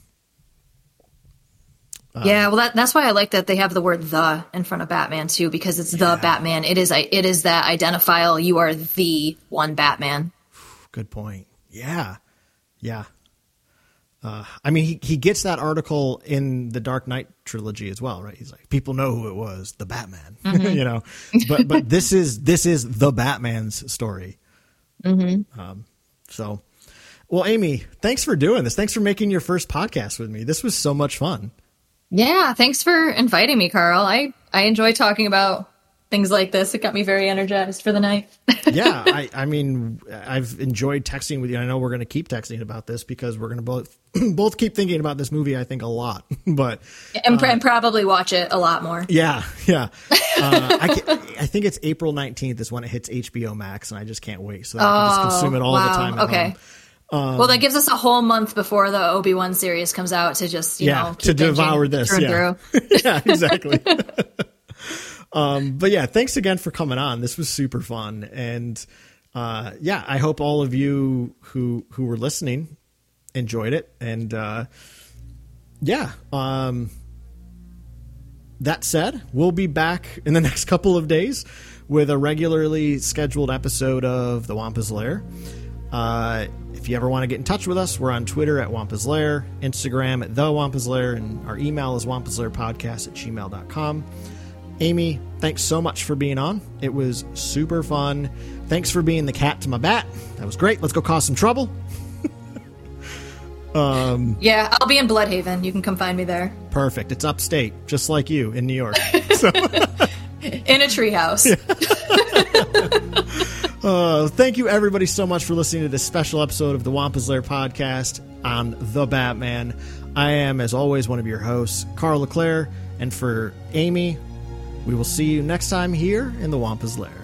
yeah, well, that, that's why I like that they have the word "the" in front of Batman too, because it's the Batman. It is it is that identifial. You are the one Batman. Good point. Yeah, yeah. Uh, I mean, he he gets that article in the Dark Knight trilogy as well, right? He's like, people know who it was, the Batman, you know. But but this is this is the Batman's story. Mm-hmm. Um, so, well, Amy, thanks for doing this. Thanks for making your first podcast with me. This was so much fun. Yeah, thanks for inviting me, Karl. I I enjoy talking about things like this. It got me very energized for the night. yeah, I, I mean, I've enjoyed texting with you. I know we're going to keep texting about this because we're going to both both keep thinking about this movie. I think a lot, but and, and probably watch it a lot more. yeah, yeah. Uh, I, can, I think it's April nineteenth is when it hits HBO Max, and I just can't wait. So I can just consume it all the time. at Okay. home. Um, well, that gives us a whole month before the Obi Wan series comes out to just you Yeah, know to devour this, through and yeah. through. yeah, exactly. Um, but yeah, thanks again for coming on. This was super fun, and uh, yeah, I hope all of you who who were listening enjoyed it. And uh, yeah, um, that said, we'll be back in the next couple of days with a regularly scheduled episode of The Wampa's Lair. Uh, if you ever want to get in touch with us, we're on Twitter at Wampa's Lair, Instagram at The Wampa's Lair, and our email is wampaslairpodcast at gmail.com. Amy, thanks so much for being on. It was super fun. Thanks for being the cat to my bat. That was great. Let's go cause some trouble. Yeah, I'll be in Blüdhaven. You can come find me there Perfect. It's upstate, just like you in New York. in a treehouse. Uh, thank you, everybody, so much for listening to this special episode of the Wampa's Lair podcast on The Batman. I am, as always, one of your hosts, Karl LeClaire. And for Amy, we will see you next time here in the Wampa's Lair.